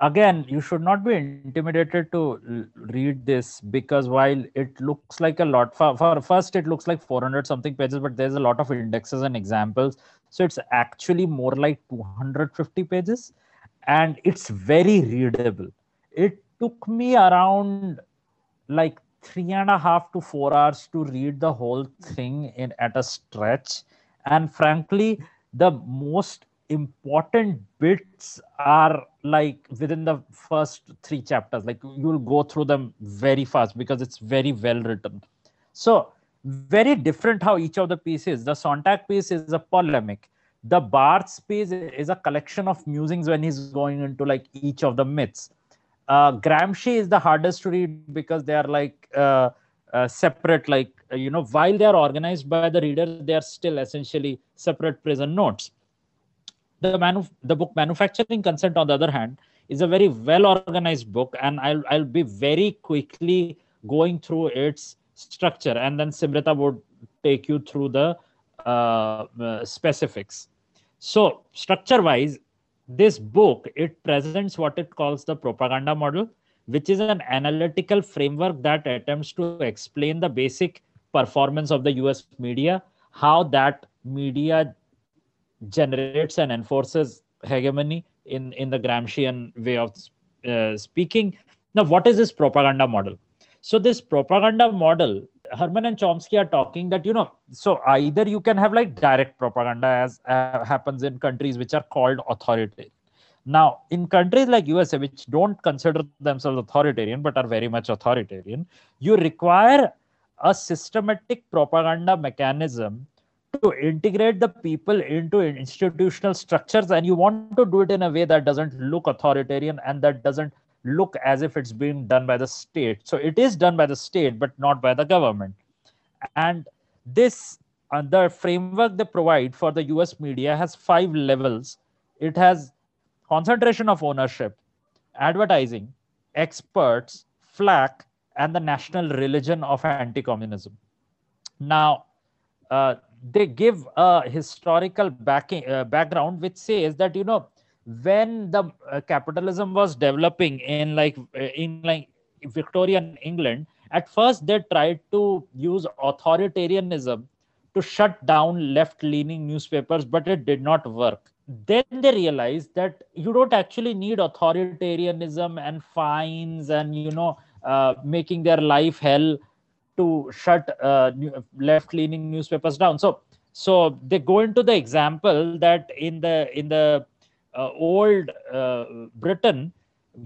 again you should not be intimidated to read this because while it looks like a lot for, for first it looks like 400 something pages but there's a lot of indexes and examples. So it's actually more like 250 pages and it's very readable. It took me around like three and a half to four hours to read the whole thing in at a stretch. And frankly the most important bits are like within the first three chapters. Like you'll go through them very fast because it's very well written. So very different how each of the pieces the sontag piece is a polemic. The barthes piece is a collection of musings when he's going into like each of the myths. Uh, gramsci is the hardest to read because they are like uh, uh, separate like you know while they are organized by the reader they are still essentially separate prison notes the manu- the book manufacturing consent on the other hand is a very well organized book and i'll i'll be very quickly going through its structure and then simrita would take you through the uh, uh, specifics. So structure wise this book it presents what it calls the propaganda model which is an analytical framework that attempts to explain the basic performance of the us media how that media generates and enforces hegemony in in the Gramscian way of uh, speaking. Now, what is this propaganda model? So this propaganda model, Herman and Chomsky are talking that you know, so either you can have like direct propaganda as uh, happens in countries which are called authoritarian. Now, in countries like USA, which don't consider themselves authoritarian but are very much authoritarian, you require a systematic propaganda mechanism to integrate the people into institutional structures and you want to do it in a way that doesn't look authoritarian and that doesn't look as if it's being done by the state. So it is done by the state but not by the government. And this uh, the framework they provide for the us media has five levels. It has concentration of ownership advertising experts flack and the national religion of anti-communism. Now uh, they give a historical backing uh, background which says that you know when the uh, capitalism was developing in like uh, in like victorian england at first they tried to use authoritarianism to shut down left leaning newspapers but it did not work. Then they realized that you don't actually need authoritarianism and fines and you know uh, making their life hell to shut uh, left leaning newspapers down. So so they go into the example that in the in the uh, old uh, britain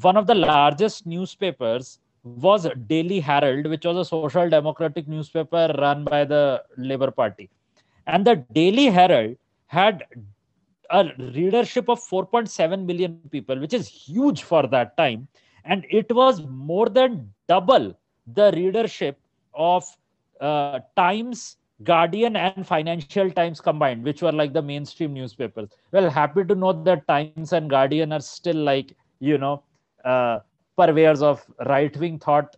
one of the largest newspapers was daily herald which was a social democratic newspaper run by the labor party. And the daily herald had a readership of 4.7 million people which is huge for that time. And it was more than double the readership of uh, Times, Guardian, and Financial Times combined, which were like the mainstream newspapers. Well, happy to note that Times and Guardian are still like, you know, uh, purveyors of right wing thought,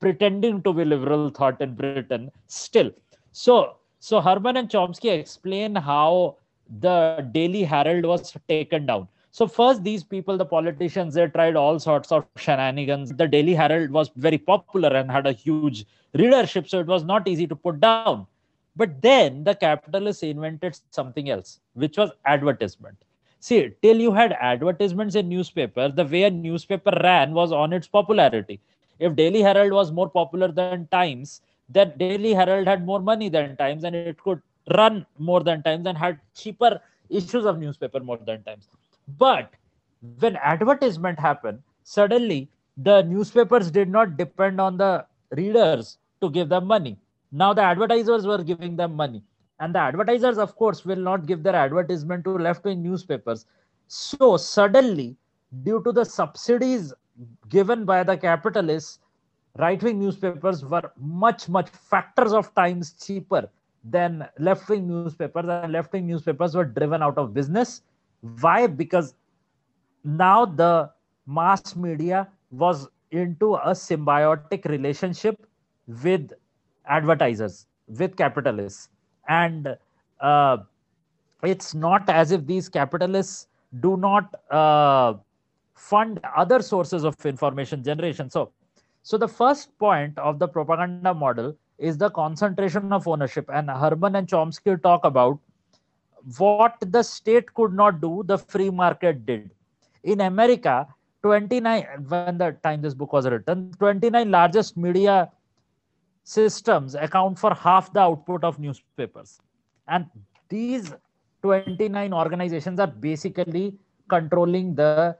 pretending to be liberal thought in Britain still. So, so Herman and Chomsky explain how the Daily Herald was taken down. So first, these people, the politicians, they tried all sorts of shenanigans. The Daily Herald was very popular and had a huge readership, so it was not easy to put down. But then the capitalists invented something else, which was advertisement. See, till you had advertisements in newspaper, the way a newspaper ran was on its popularity. If Daily Herald was more popular than Times, then Daily Herald had more money than Times and it could run more than Times and had cheaper issues of newspaper more than Times. But when advertisement happened, suddenly the newspapers did not depend on the readers to give them money. Now the advertisers were giving them money. And the advertisers, of course, will not give their advertisement to left wing newspapers. So suddenly, due to the subsidies given by the capitalists, right wing newspapers were much, much factors of times cheaper than left wing newspapers. And left wing newspapers were driven out of business why? Because now the mass media was into a symbiotic relationship with advertisers, with capitalists. And uh, it's not as if these capitalists do not uh, fund other sources of information generation. So, so the first point of the propaganda model is the concentration of ownership. And Herman and Chomsky talk about what the state could not do, the free market did. In America, 29, when the time this book was written, 29 largest media systems account for half the output of newspapers. And these 29 organizations are basically controlling the,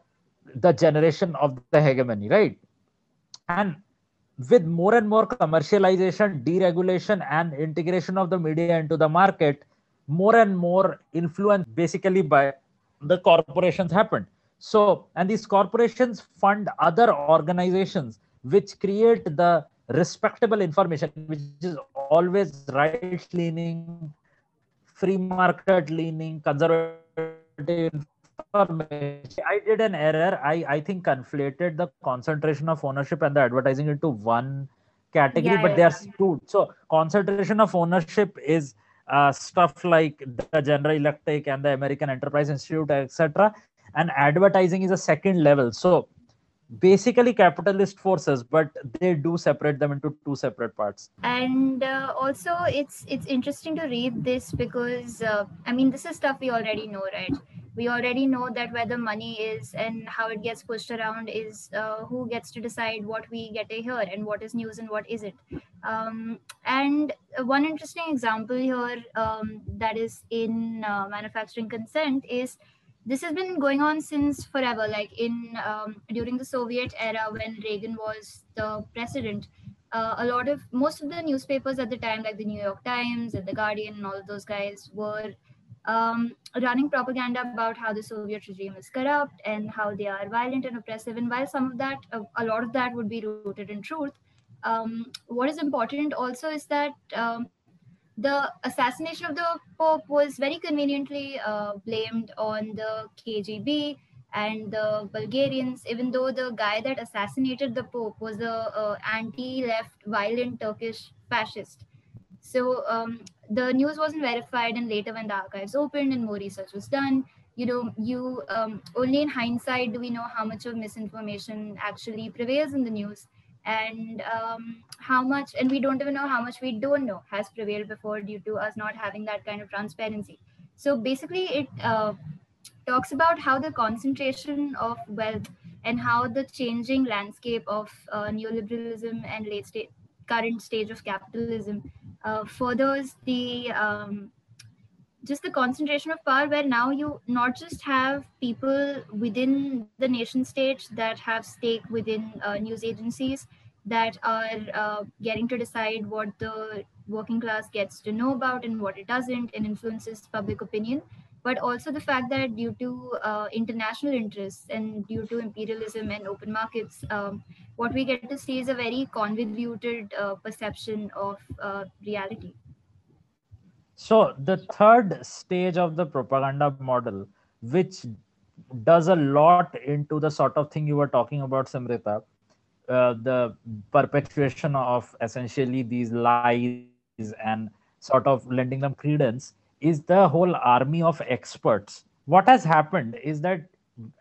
the generation of the hegemony, right? And with more and more commercialization, deregulation, and integration of the media into the market, more and more influenced basically by the corporations happened. So and these corporations fund other organizations which create the respectable information which is always right leaning free market leaning conservative information. I did an error. I i think conflated the concentration of ownership and the advertising into one category yeah, but yeah. there's two. So concentration of ownership is uh, stuff like the General Electric and the American Enterprise Institute, etc. And advertising is a second level. So basically capitalist forces but they do separate them into two separate parts. And uh, also it's it's interesting to read this because uh, i mean this is stuff we already know right? We already know that where the money is and how it gets pushed around is uh, who gets to decide what we get to hear and what is news and what isn't. Um, and one interesting example here um, that is in uh, manufacturing consent is this has been going on since forever like in um, during the soviet era when reagan was the president. Uh, a lot of most of the newspapers at the time like the new york times and the guardian and all of those guys were um, running propaganda about how the soviet regime is corrupt and how they are violent and oppressive. And while some of that uh, a lot of that would be rooted in truth um, what is important also is that um, the assassination of the Pope was very conveniently uh, blamed on the KGB and the Bulgarians, even though the guy that assassinated the Pope was a uh, anti-left, violent Turkish fascist. So um, the news wasn't verified, and later when the archives opened and more research was done, you know, you um, only in hindsight do we know how much of misinformation actually prevails in the news and um, how much and we don't even know how much we don't know has prevailed before due to us not having that kind of transparency. So basically it uh, talks about how the concentration of wealth and how the changing landscape of uh, neoliberalism and late state current stage of capitalism uh, furthers the um, just the concentration of power where now you not just have people within the nation state that have stake within uh, news agencies that are uh, getting to decide what the working class gets to know about and what it doesn't and influences public opinion. But also the fact that due to uh, international interests and due to imperialism and open markets um, what we get to see is a very convoluted uh, perception of uh, reality. So the third stage of the propaganda model, which does a lot into the sort of thing you were talking about, Simrita, uh, the perpetuation of essentially these lies and sort of lending them credence, is the whole army of experts. What has happened is that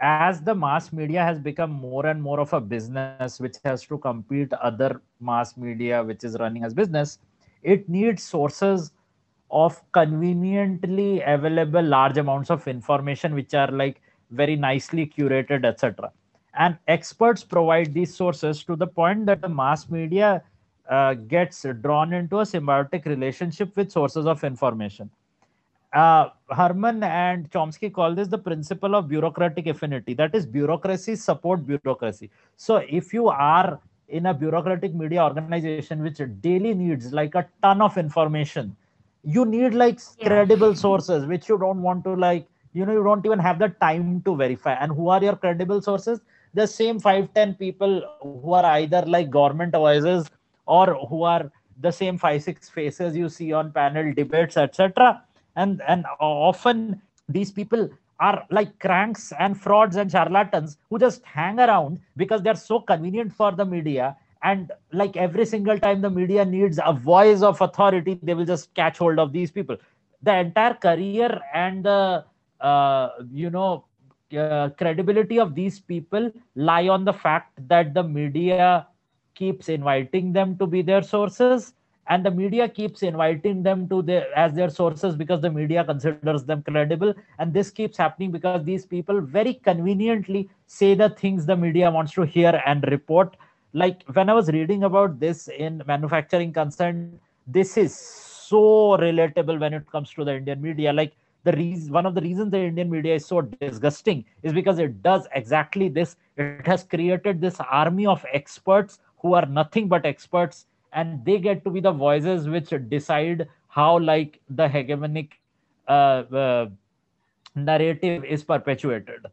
as the mass media has become more and more of a business which has to compete other mass media which is running as business it needs sources of conveniently available large amounts of information which are like very nicely curated etc and experts provide these sources to the point that the mass media uh, gets drawn into a symbiotic relationship with sources of information uh, Herman and Chomsky call this the principle of bureaucratic affinity. That is, bureaucracy support bureaucracy. So, if you are in a bureaucratic media organization which daily needs like a ton of information, you need like yeah. credible sources which you don't want to like you know you don't even have the time to verify and who are your credible sources the same 5 10 people who are either like government advisors or who are the same 5 6 faces you see on panel debates etc and and often these people are like cranks and frauds and charlatans who just hang around because they're so convenient for the media. And like every single time the media needs a voice of authority they will just catch hold of these people. The entire career and the uh, you know uh, credibility of these people lie on the fact that the media keeps inviting them to be their sources and the media keeps inviting them to their as their sources because the media considers them credible. And this keeps happening because these people very conveniently say the things the media wants to hear and report. Like when i was reading about this in manufacturing consent this is so relatable when it comes to the indian media. Like the reason one of the reasons the indian media is so disgusting is because it does exactly this it has created this army of experts who are nothing but experts and they get to be the voices which decide how like the hegemonic uh, uh, narrative is perpetuated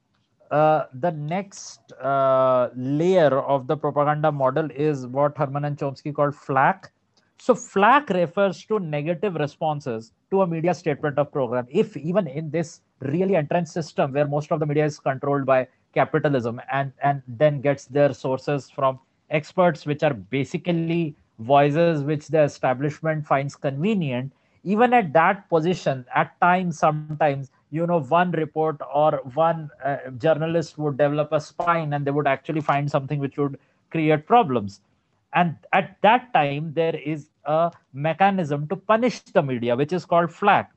uh, the next uh, layer of the propaganda model is what Herman and Chomsky called flack. So flack refers to negative responses to a media statement of program. If even in this really entrenched system where most of the media is controlled by capitalism and, and then gets their sources from experts, which are basically voices which the establishment finds convenient, even at that position, at times, sometimes you know one report or one uh, journalist would develop a spine and they would actually find something which would create problems and at that time there is a mechanism to punish the media which is called flack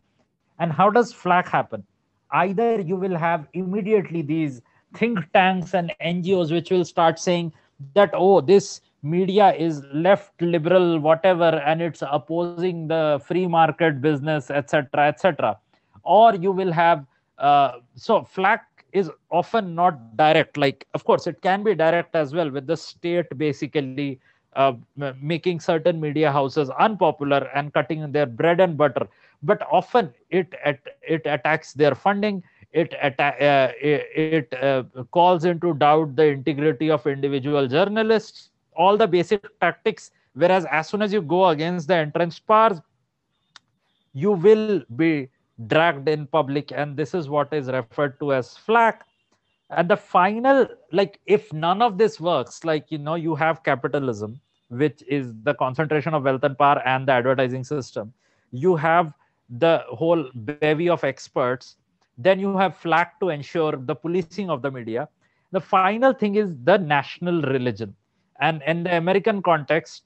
and how does flack happen? Either you will have immediately these think tanks and ngos which will start saying that oh this media is left liberal whatever and it's opposing the free market business etc etc or you will have uh, so flack is often not direct. Like of course it can be direct as well with the state basically uh, making certain media houses unpopular and cutting their bread and butter. But often it it, it attacks their funding. It atta- uh, it, it uh, calls into doubt the integrity of individual journalists. All the basic tactics. Whereas as soon as you go against the entrenched powers you will be dragged in public. And this is what is referred to as flak and the final like if none of this works like you know you have capitalism which is the concentration of wealth and power and the advertising system you have the whole bevy of experts then you have flak to ensure the policing of the media. The final thing is the national religion. And in the american context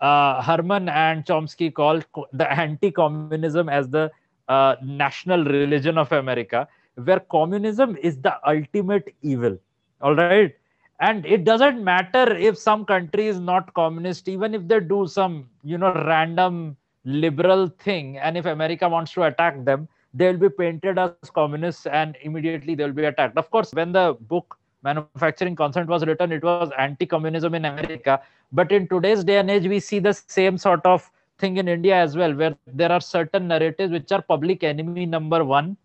uh, herman and chomsky call the anti-communism as the uh, national religion of America, where communism is the ultimate evil. All right. And it doesn't matter if some country is not communist, even if they do some, you know, random liberal thing. And if America wants to attack them, they'll be painted as communists and immediately they'll be attacked. Of course, when the book Manufacturing Consent was written, it was anti communism in America. But in today's day and age, we see the same sort of thing in India as well, where there are certain narratives which are public enemy number one,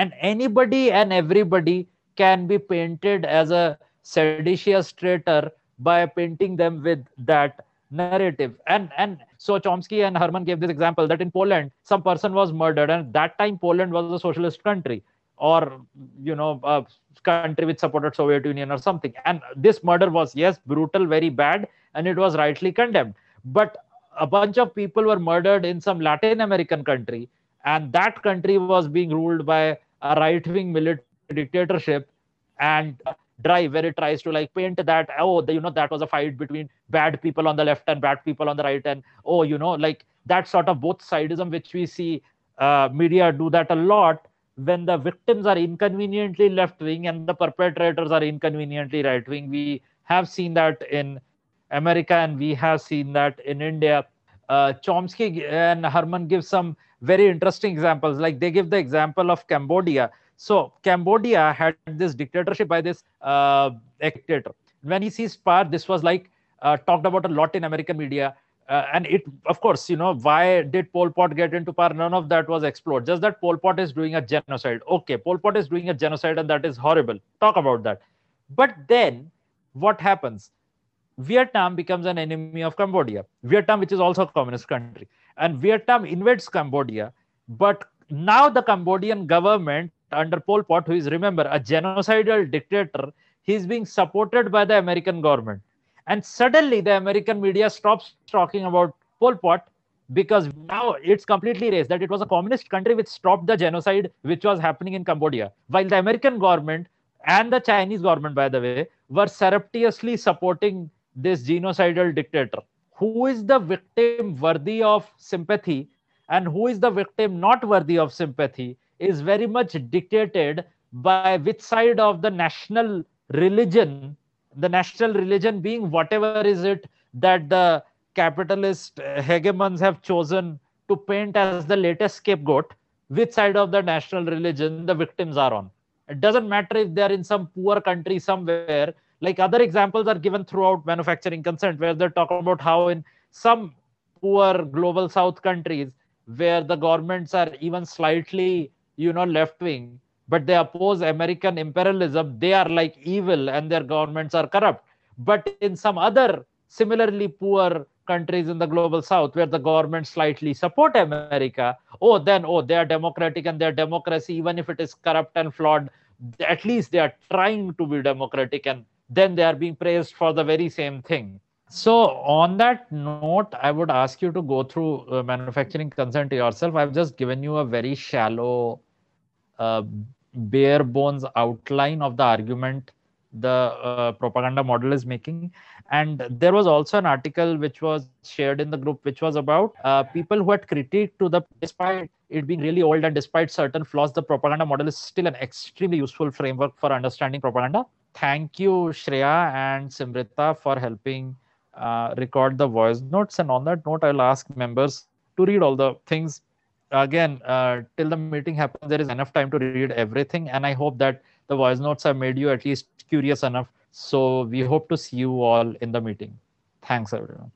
and anybody and everybody can be painted as a seditious traitor by painting them with that narrative. And and so Chomsky and Herman gave this example that in Poland, some person was murdered, and that time Poland was a socialist country or you know a country which supported soviet union or something and this murder was yes brutal very bad and it was rightly condemned but a bunch of people were murdered in some Latin American country, and that country was being ruled by a right wing military dictatorship and drive where it tries to like paint that oh you know that was a fight between bad people on the left and bad people on the right and oh you know like that sort of both sidism which we see uh, media do that a lot when the victims are inconveniently left wing and the perpetrators are inconveniently right wing we have seen that in America, and we have seen that in India. Uh, Chomsky and Herman give some very interesting examples. Like they give the example of Cambodia. So Cambodia had this dictatorship by this uh, dictator. When he sees power, this was like uh, talked about a lot in American media. Uh, and it, of course, you know, why did Pol Pot get into power? None of that was explored. Just that Pol Pot is doing a genocide. Okay, Pol Pot is doing a genocide, and that is horrible. Talk about that. But then, what happens? Vietnam becomes an enemy of Cambodia. Vietnam, which is also a communist country, and Vietnam invades Cambodia. But now the Cambodian government under Pol Pot, who is remember a genocidal dictator, he's being supported by the American government. And suddenly the American media stops talking about Pol Pot because now it's completely raised that it was a communist country which stopped the genocide which was happening in Cambodia. While the American government and the Chinese government, by the way, were surreptitiously supporting this genocidal dictator. Who is the victim worthy of sympathy and who is the victim not worthy of sympathy is very much dictated by which side of the national religion, the national religion being whatever is it that the capitalist hegemons have chosen to paint as the latest scapegoat, which side of the national religion the victims are on. It doesn't matter if they're in some poor country somewhere like other examples are given throughout manufacturing consent where they talk about how in some poor global south countries where the governments are even slightly you know left wing but they oppose american imperialism they are like evil and their governments are corrupt. But in some other similarly poor countries in the global south where the government slightly support america oh then oh they are democratic and their democracy even if it is corrupt and flawed at least they are trying to be democratic and then they are being praised for the very same thing. So, on that note, I would ask you to go through uh, manufacturing consent yourself. I've just given you a very shallow uh, bare bones outline of the argument the uh, propaganda model is making and there was also an article which was shared in the group which was about uh, people who had critiqued to the despite it being really old and despite certain flaws the propaganda model is still an extremely useful framework for understanding propaganda thank you shreya and simrita for helping uh, record the voice notes. And on that note i'll ask members to read all the things. Again uh, till the meeting happens there is enough time to read everything. And i hope that the voice notes have made you at least curious enough. So we hope to see you all in the meeting. Thanks everyone